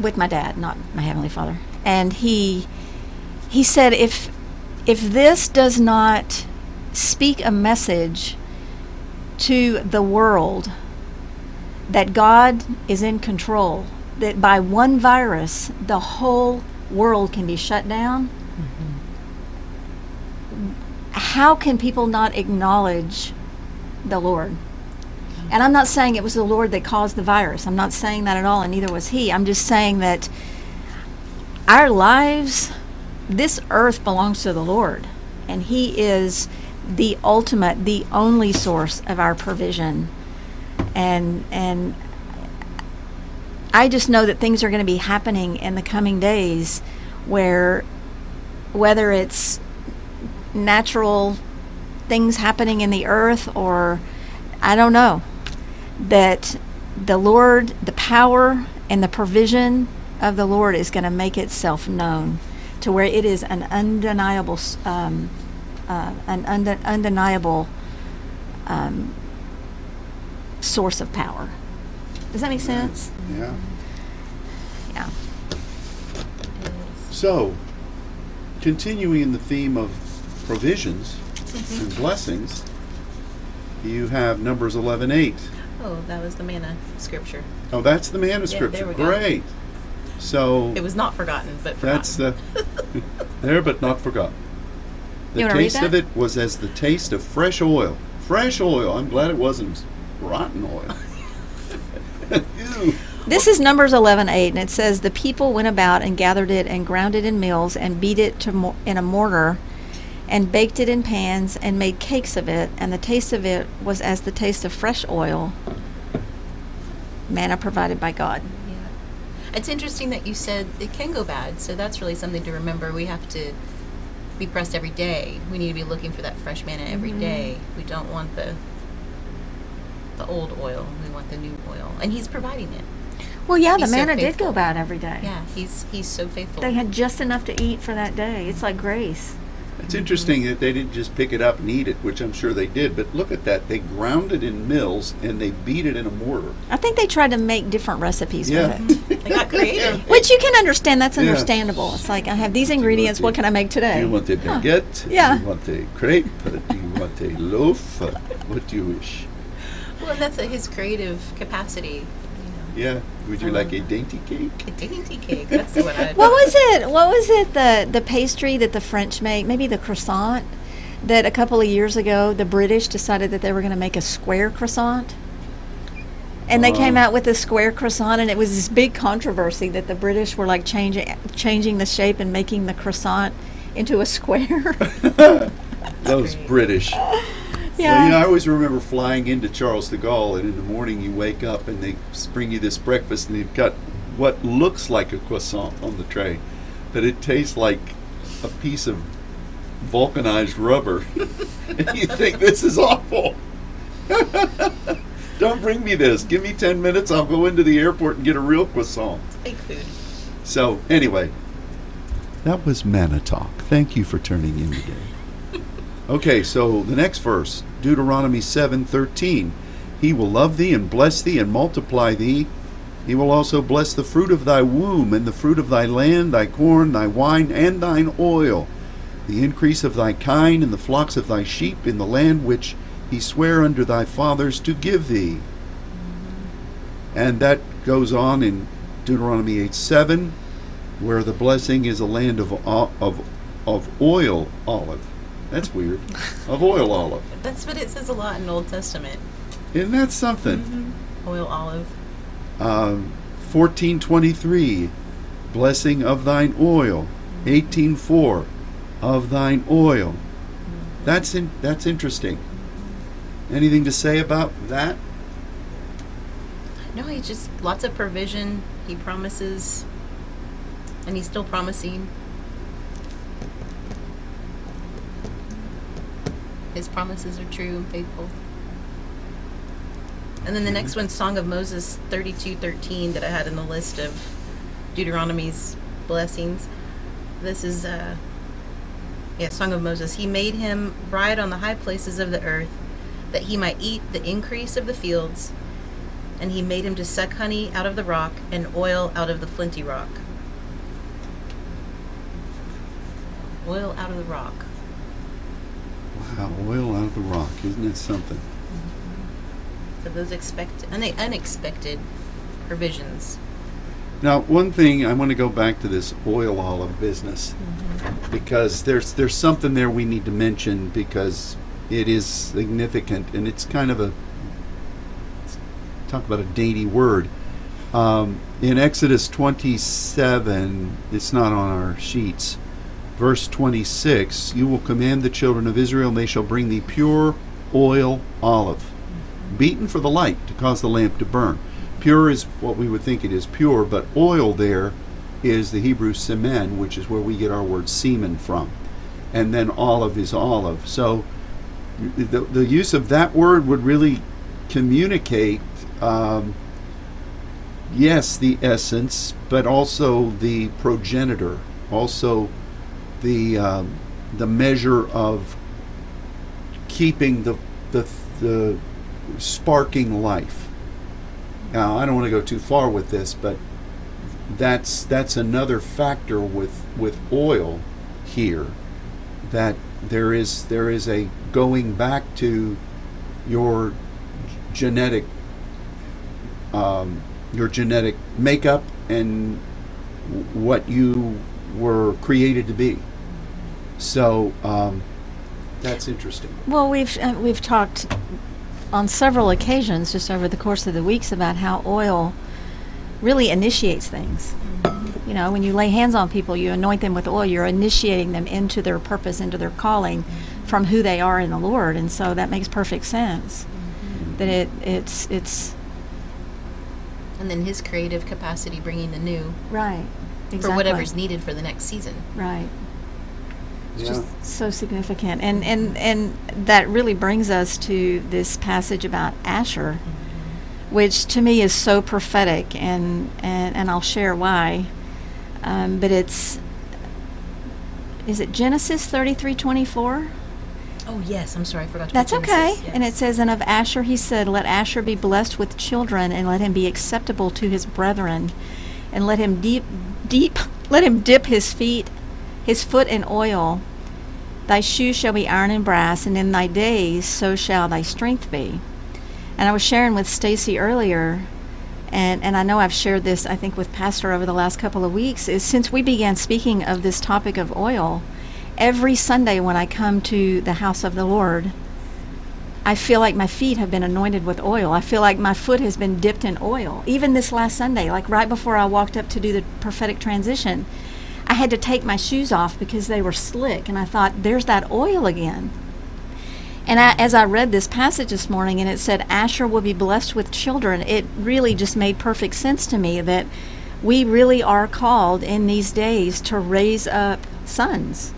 with my dad, not my heavenly father. And he he said if if this does not speak a message to the world that God is in control, that by one virus the whole world can be shut down, how can people not acknowledge the Lord? And I'm not saying it was the Lord that caused the virus. I'm not saying that at all, and neither was He. I'm just saying that our lives, this earth belongs to the Lord, and He is the ultimate, the only source of our provision. And and I just know that things are going to be happening in the coming days where whether it's natural things happening in the earth or I don't know that the Lord the power and the provision of the Lord is going to make itself known to where it is an undeniable um, uh, an unde- undeniable um, source of power. Does that make sense? yeah. Yeah. So, continuing in the theme of provisions and blessings, you have Numbers 11:8. Oh, that was the manna scripture. Oh, that's the manna Yeah, there scripture. we go. Great. So It was not forgotten, but forgotten. that's the there, but not forgotten. The You wanna read taste of it was as the taste of fresh oil. Fresh oil. I'm glad it wasn't rotten oil. This is Numbers 11:8, and it says, "The people went about and gathered it and ground it in mills and beat it to mo- in a mortar, and baked it in pans and made cakes of it. And the taste of it was as the taste of fresh oil, manna provided by God." Yeah. It's interesting that you said it can go bad, so that's really something to remember. We have to be pressed every day. We need to be looking for that fresh manna every mm-hmm. day. We don't want the the old oil. We want the new oil, and He's providing it. Well, yeah, the He's so manna did go bad every day. Yeah, He's He's so faithful. They had just enough to eat for that day. It's like grace. It's interesting that they didn't just pick it up and eat it, which I'm sure they did. But look at that. They ground it in mills and they beat it in a mortar. I think they tried to make different recipes Yeah. with it. they got creative. Which you can understand. That's Yeah. understandable. It's like I have these ingredients. What can I make today? Do you want a Huh. baguette? Yeah. Do you want a crepe? Do you want a loaf? What do you wish? Well, that's uh, His creative capacity. You know, Yeah. Would you like a dainty cake? a dainty cake. That's what I. What was it? What was it? The the pastry that the French make? Maybe the croissant. That a couple of years ago, the British decided that they were going to make a square croissant. And they came Uh, out with a square croissant, and it was this big controversy that the British were like changing changing the shape and making the croissant into a square. Those great. British. Well, yeah. you know, I always remember flying into Charles de Gaulle, and in the morning you wake up and they bring you this breakfast, and you've got what looks like a croissant on the tray, but it tastes like a piece of vulcanized rubber. and you think, this is awful. Don't bring me this. Give me 10 minutes, I'll go into the airport and get a real croissant. Fake food. So, anyway, that was Manna Talk. Thank you for turning in today. Okay, so the next verse, Deuteronomy 7:13. He will love thee and bless thee and multiply thee. He will also bless the fruit of thy womb and the fruit of thy land, thy corn, thy wine, and thine oil, the increase of thy kine and the flocks of thy sheep in the land which he sware unto thy fathers to give thee. And that goes on in Deuteronomy 8 7, where the blessing is a land of, of, of oil olive. That's weird. Of oil olive. That's what it says a lot in Old Testament. Isn't that something? Mm-hmm. Oil olive. Um, 1423, blessing of thine oil. Mm-hmm. 18.4, of thine oil. Mm-hmm. That's, in, that's interesting. Anything to say about that? No, he just lots of provision. He promises, and he's still promising. His promises are true and faithful. And then the next one, Song of Moses thirty-two thirteen, that I had in the list of Deuteronomy's blessings. This is, uh, yeah, Song of Moses. He made him ride on the high places of the earth, that he might eat the increase of the fields and he made him to suck honey out of the rock and oil out of the flinty rock. Oil out of the rock. Wow, oil out of the rock. Isn't it something? So those expect une- unexpected provisions. Now, one thing I want to go back to this oil olive business because there's there's something there we need to mention because it is significant and it's kind of a talk about a dainty word. Um, in Exodus 27, it's not on our sheets. Verse 26, you will command the children of Israel, and they shall bring thee pure oil olive, beaten for the light to cause the lamp to burn. Pure is what we would think it is pure, but oil there is the Hebrew shemen, which is where we get our word semen from. And then olive is olive. So the, the use of that word would really communicate, um, yes, the essence, but also the progenitor, also the um, the measure of keeping the the, the sparking life. Now, I don't want to go too far with this, but that's that's another factor with with oil here that there is there is a going back to your genetic um, your genetic makeup and what you were created to be. So um, that's interesting. Well, we've uh, we've talked on several occasions just over the course of the weeks about how oil really initiates things. You know, when you lay hands on people, you anoint them with oil. You're initiating them into their purpose, into their calling, from who they are in the Lord, and so that makes perfect sense. That it it's it's And then his creative capacity bringing the new right exactly. for whatever's needed for the next season. right. It's Yeah. just so significant, and and and that really brings us to this passage about Asher, which to me is so prophetic, and and and I'll share why. Um, but it's is it Genesis thirty three twenty four? Oh yes, I'm sorry, I forgot to. That's put okay. Genesis, And it says, And of Asher he said, Let Asher be blessed with children, and let him be acceptable to his brethren, and let him deep, deep, let him dip his feet, his foot in oil. Thy shoes shall be iron and brass, and in thy days so shall thy strength be. And I was sharing with Stacy earlier, and, and I know I've shared this, I think, with Pastor over the last couple of weeks, is since we began speaking of this topic of oil, every Sunday when I come to the house of the Lord, I feel like my feet have been anointed with oil. I feel like my foot has been dipped in oil. Even this last Sunday, like right before I walked up to do the prophetic transition, I had to take my shoes off because they were slick. And I thought, there's that oil again. And I, as I read this passage this morning and it said, Asher will be blessed with children, it really just made perfect sense to me that we really are called in these days to raise up sons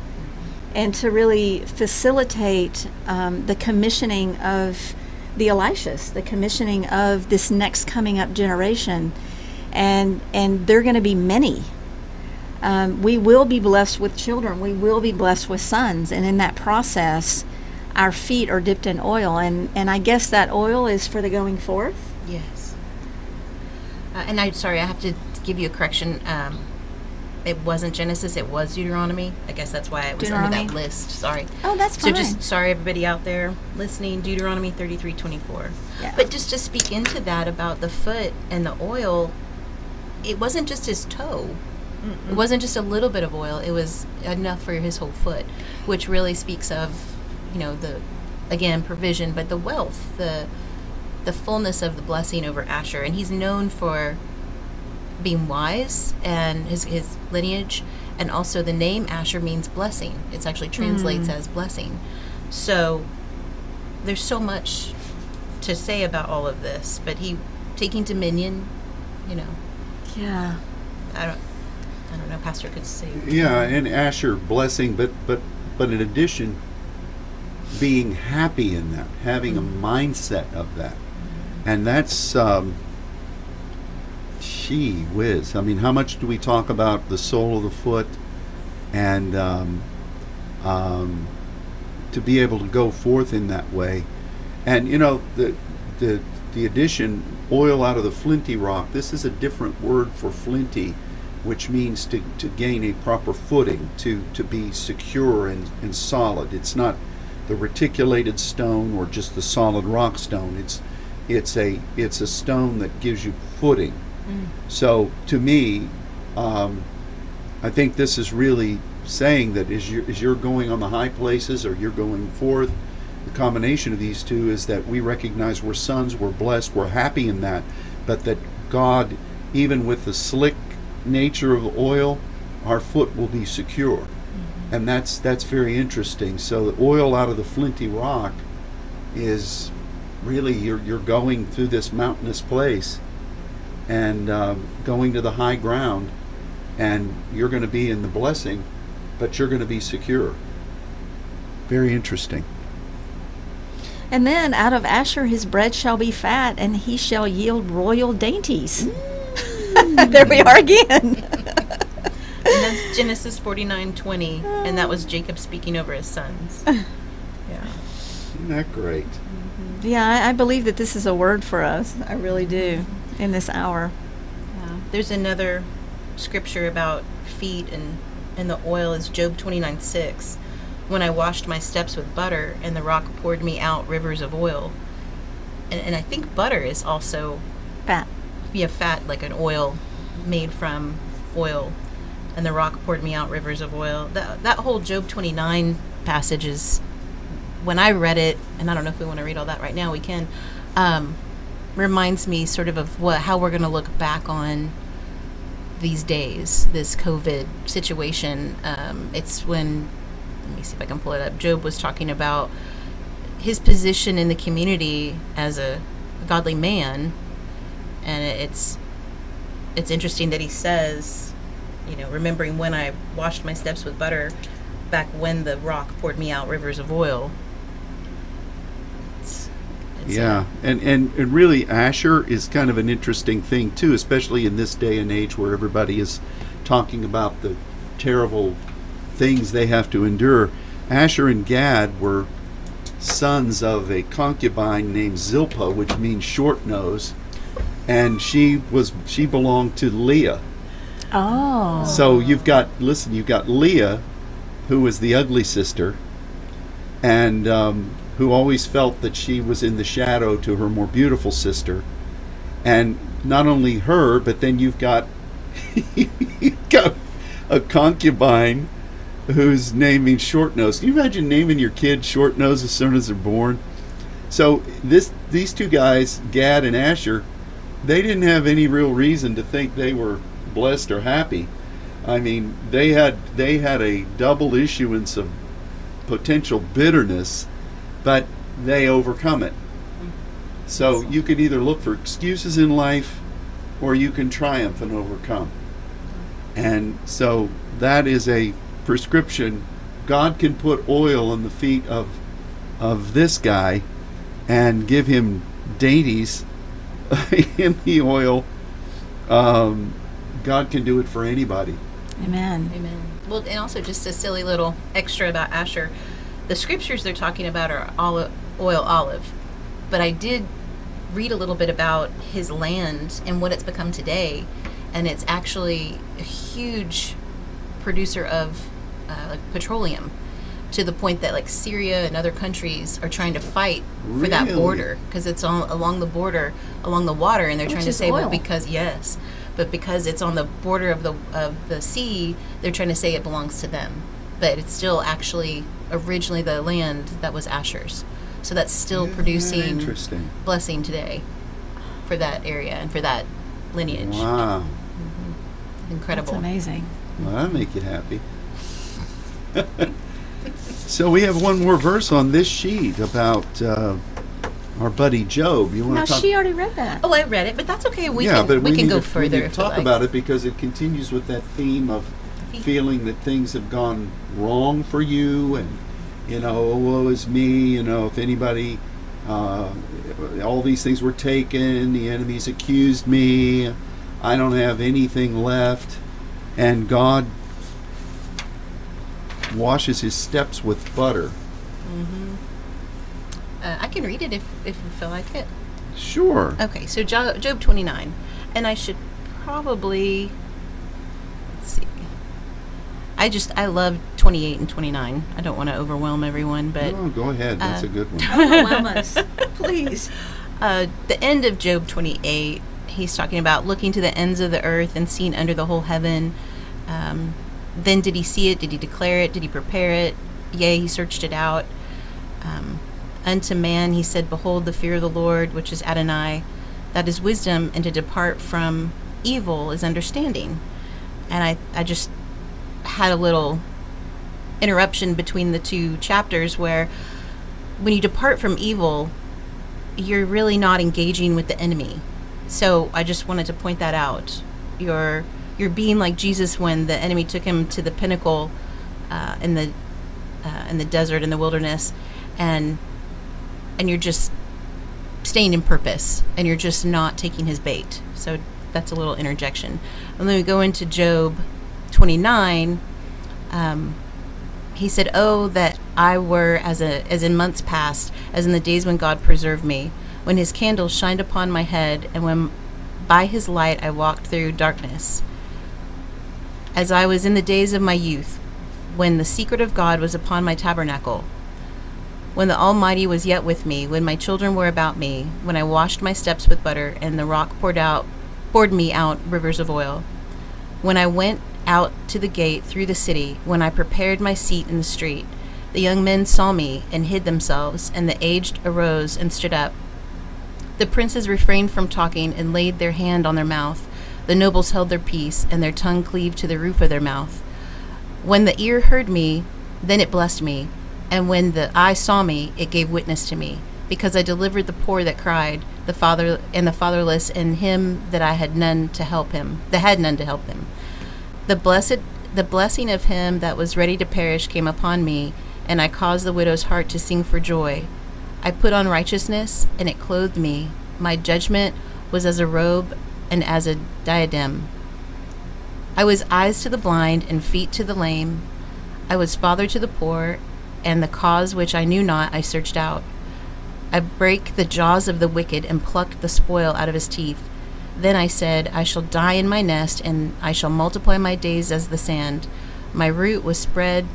and to really facilitate um, the commissioning of the Elishas, the commissioning of this next coming up generation, and and they're going to be many. Um, we will be blessed with children. We will be blessed with sons, and in that process, our feet are dipped in oil, and and I guess that oil is for the going forth. Yes. Uh, and I'm sorry, I have to give you a correction. Um, it wasn't Genesis, it was Deuteronomy. I guess that's why it was under that list. Sorry. Oh, that's fine. So just sorry everybody out there listening, Deuteronomy 33:24. Yeah. But just to speak into that about the foot and the oil, it wasn't just his toe. It wasn't just a little bit of oil, it was enough for his whole foot, which really speaks of, you know, the again, provision, but the wealth, the the fullness of the blessing over Asher, and he's known for being wise and his his lineage, and also the name Asher means blessing. It actually translates mm. as blessing. So there's so much to say about all of this, but he taking dominion, you know, yeah. I don't, I don't know, Pastor could say. Yeah, and Asher blessing, but but but in addition, being happy in that, having a mindset of that, and that's um, gee whiz. I mean, how much do we talk about the sole of the foot, and um, um, to be able to go forth in that way, and you know the the the addition oil out of the flinty rock. This is a different word for flinty which means to, to gain a proper footing, to, to be secure and, and solid. It's not the reticulated stone or just the solid rock stone. It's it's a it's a stone that gives you footing. So to me, um, I think this is really saying that as you're, as you're going on the high places or you're going forth, the combination of these two is that we recognize we're sons, we're blessed, we're happy in that, but that God, even with the slick nature of the oil, our foot will be secure. And that's that's very interesting. So the oil out of the flinty rock is really you're you're going through this mountainous place and um, going to the high ground, and you're going to be in the blessing, but you're going to be secure. Very interesting. And then out of Asher his bread shall be fat, and he shall yield royal dainties. there we are again. And that's Genesis 49:20, and that was Jacob speaking over his sons. Yeah. Isn't that great? Mm-hmm. yeah, I, I believe that this is a word for us. I really do mm-hmm. in this hour. Yeah. There's another scripture about feet and, and the oil is Job 29 6. When I washed my steps with butter, and the rock poured me out rivers of oil. And, and I think butter is also Fat. Yeah, fat, like an oil made from oil. And the rock poured me out rivers of oil. That, that whole Job 29 passage is, when I read it, and I don't know if we want to read all that right now, we can, um, reminds me sort of of what how we're going to look back on these days, this COVID situation. Um, it's when, let me see if I can pull it up. Job was talking about his position in the community as a godly man, and it's it's interesting that he says, you know, remembering when I washed my steps with butter, back when the rock poured me out rivers of oil. It's, it's Yeah, uh, and, and and really, Asher is kind of an interesting thing too, especially in this day and age where everybody is talking about the terrible things they have to endure. Asher and Gad were sons of a concubine named Zilpah, which means short nose, and she was she belonged to Leah. Oh. So you've got listen, you've got Leah, who was the ugly sister, and um, who always felt that she was in the shadow to her more beautiful sister, and not only her, but then you've got you've got a concubine whose name means short nose. Can you imagine naming your kid short nose as soon as they're born? So this these two guys, Gad and Asher, they didn't have any real reason to think they were blessed or happy. I mean, they had they had a double issuance of potential bitterness, but they overcome it. So you can either look for excuses in life or you can triumph and overcome. And so that is a prescription. God can put oil on the feet of of this guy and give him dainties in the oil. Um, God can do it for anybody. Amen. Amen. Well, and also just a silly little extra about Asher. The scriptures they're talking about are olive, oil olive, but I did read a little bit about his land and what it's become today, and it's actually a huge producer of uh, like petroleum to the point that like Syria and other countries are trying to fight for that border because it's on along the border along the water and they're Which trying to is say well because yes but because it's on the border of the of the sea they're trying to say it belongs to them but it's still actually originally the land that was Asher's so that's still Yeah, producing Interesting. blessing today for that area and for that lineage Wow. Mm-hmm. incredible That's amazing. Well, that'll make you happy. so we have one more verse on this sheet about uh, our buddy Job. You want to talk? she already read that. oh I read it but that's okay we yeah, can but we, we, can go to, further We need to you talk like. about it because it continues with that theme of feeling that things have gone wrong for you, and you know, oh, woe is me. You know, if anybody, uh, all these things were taken, the enemies accused me. I don't have anything left, and God washes his steps with butter. uh, I can read it if if you feel like it Sure. Okay, so Jo- Job 29. And I should probably. Let's see. I just, I love 28 and 29. I don't want to overwhelm everyone, but oh, go ahead. That's uh, a good one. Overwhelm us, please. uh, the end of Job 28, he's talking about looking to the ends of the earth and seeing under the whole heaven. Um, then did he see it? Did he declare it? Did he prepare it? Yea, he searched it out. Um, unto man he said, Behold the fear of the Lord, which is Adonai, that is wisdom, and to depart from evil is understanding. And I, I just had a little interruption between the two chapters where when you depart from evil, you're really not engaging with the enemy. So I just wanted to point that out. You're you're being like Jesus when the enemy took him to the pinnacle uh, in the uh, in the desert in the wilderness, and and you're just staying in purpose, and you're just not taking his bait. So that's a little interjection. And then we go into Job 29. Um, he said, "Oh, that I were as a as in months past, as in the days when God preserved me, when His candle shined upon my head, and when by His light I walked through darkness. As I was in the days of my youth, when the secret of God was upon my tabernacle." When the Almighty was yet with me, when my children were about me, when I washed my steps with butter, and the rock poured out poured me out rivers of oil. When I went out to the gate through the city, when I prepared my seat in the street, the young men saw me and hid themselves, and the aged arose and stood up. The princes refrained from talking and laid their hand on their mouth. The nobles held their peace, and their tongue cleaved to the roof of their mouth. When the ear heard me, then it blessed me, and when the eye saw me, it gave witness to me, because I delivered the poor that cried, the father and the fatherless, and him that I had none to help him, that had none to help him. The blessed the blessing of him that was ready to perish came upon me, and I caused the widow's heart to sing for joy. I put on righteousness, and it clothed me. My judgment was as a robe and as a diadem. I was eyes to the blind and feet to the lame. I was father to the poor, and the cause which I knew not I searched out. I break the jaws of the wicked and pluck the spoil out of his teeth. Then I said, I shall die in my nest, and I shall multiply my days as the sand. My root was spread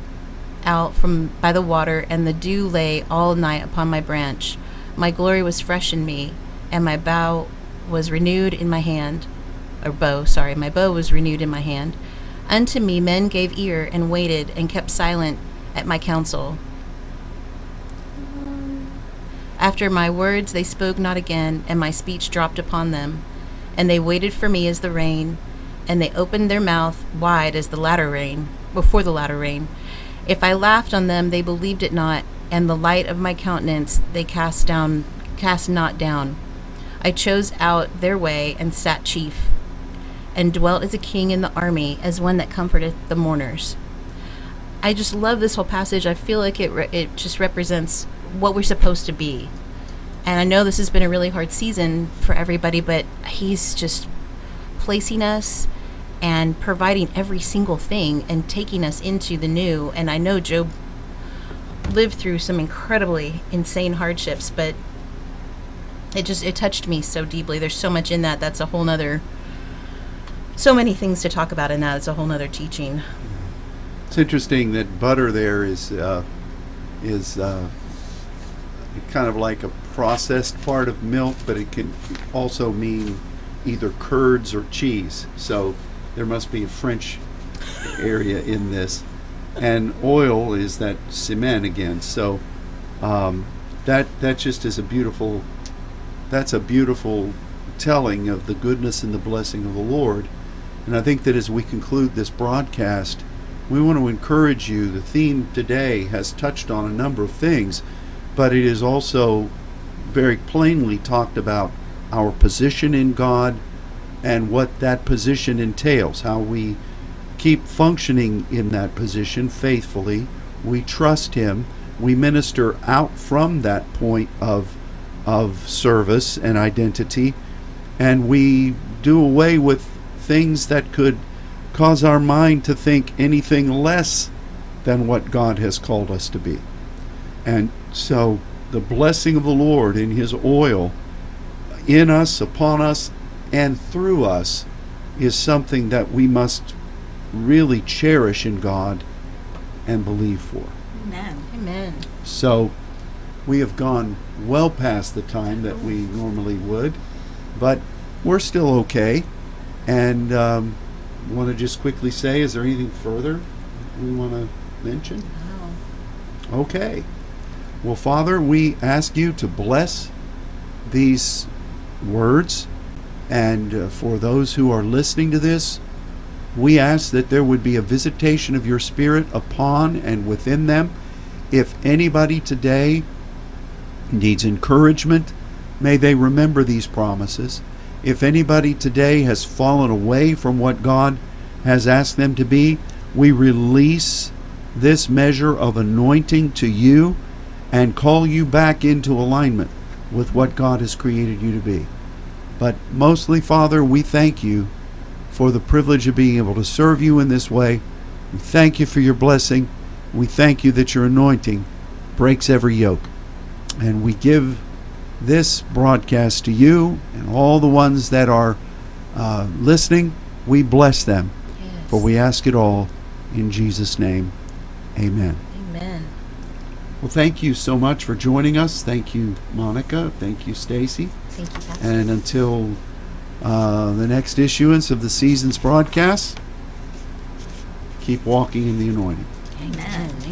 out from by the water, and the dew lay all night upon my branch. My glory was fresh in me, and my bow was renewed in my hand. Or bow, sorry, my bow was renewed in my hand. Unto me men gave ear and waited and kept silent at my counsel. After my words they spoke not again, and my speech dropped upon them. And they waited for me as the rain, and they opened their mouth wide as the latter rain, before the latter rain. If I laughed on them, they believed it not, and the light of my countenance they cast down, cast not down. I chose out their way and sat chief, and dwelt as a king in the army, as one that comforteth the mourners. I just love this whole passage. I feel like it re- it just represents what we're supposed to be. And I know this has been a really hard season for everybody, but he's just placing us and providing every single thing and taking us into the new. And I know Job lived through some incredibly insane hardships, but it just it touched me so deeply. There's so much in that. That's a whole nother so many things to talk about in that. It's a whole nother teaching. It's interesting that butter there is uh, is uh, kind of like a processed part of milk, but it can also mean either curds or cheese. So there must be a French area in this, and oil is that shemen again. So um, that that just is a beautiful. That's a beautiful telling of the goodness and the blessing of the Lord. And I think that as we conclude this broadcast, we want to encourage you. The theme today has touched on a number of things, but it is also very plainly talked about our position in God and what that position entails, how we keep functioning in that position faithfully. We trust Him. We minister out from that point of, of service and identity, and we do away with things that could cause our mind to think anything less than what God has called us to be. And so the blessing of the Lord in His oil in us, upon us, and through us is something that we must really cherish in God and believe for. Amen. Amen. So we have gone well past the time that we normally would, but we're still okay. And um, want to just quickly say, is there anything further we want to mention? Okay. Well, Father, we ask you to bless these words. And uh, for those who are listening to this, we ask that there would be a visitation of your Spirit upon and within them. If anybody today needs encouragement, may they remember these promises. If anybody today has fallen away from what God has asked them to be, we release this measure of anointing to you and call you back into alignment with what God has created you to be. But mostly, Father, we thank you for the privilege of being able to serve you in this way. We thank you for your blessing. We thank you that your anointing breaks every yoke. And we give this broadcast to you and all the ones that are uh, listening. We bless them. Yes. For we ask it all in Jesus' name. Amen. Amen. Well, thank you so much for joining us. Thank you, Monica. Thank you, Stacy. Thank you, Pastor. And until uh, the next issuance of the season's broadcast, keep walking in the anointing. Amen.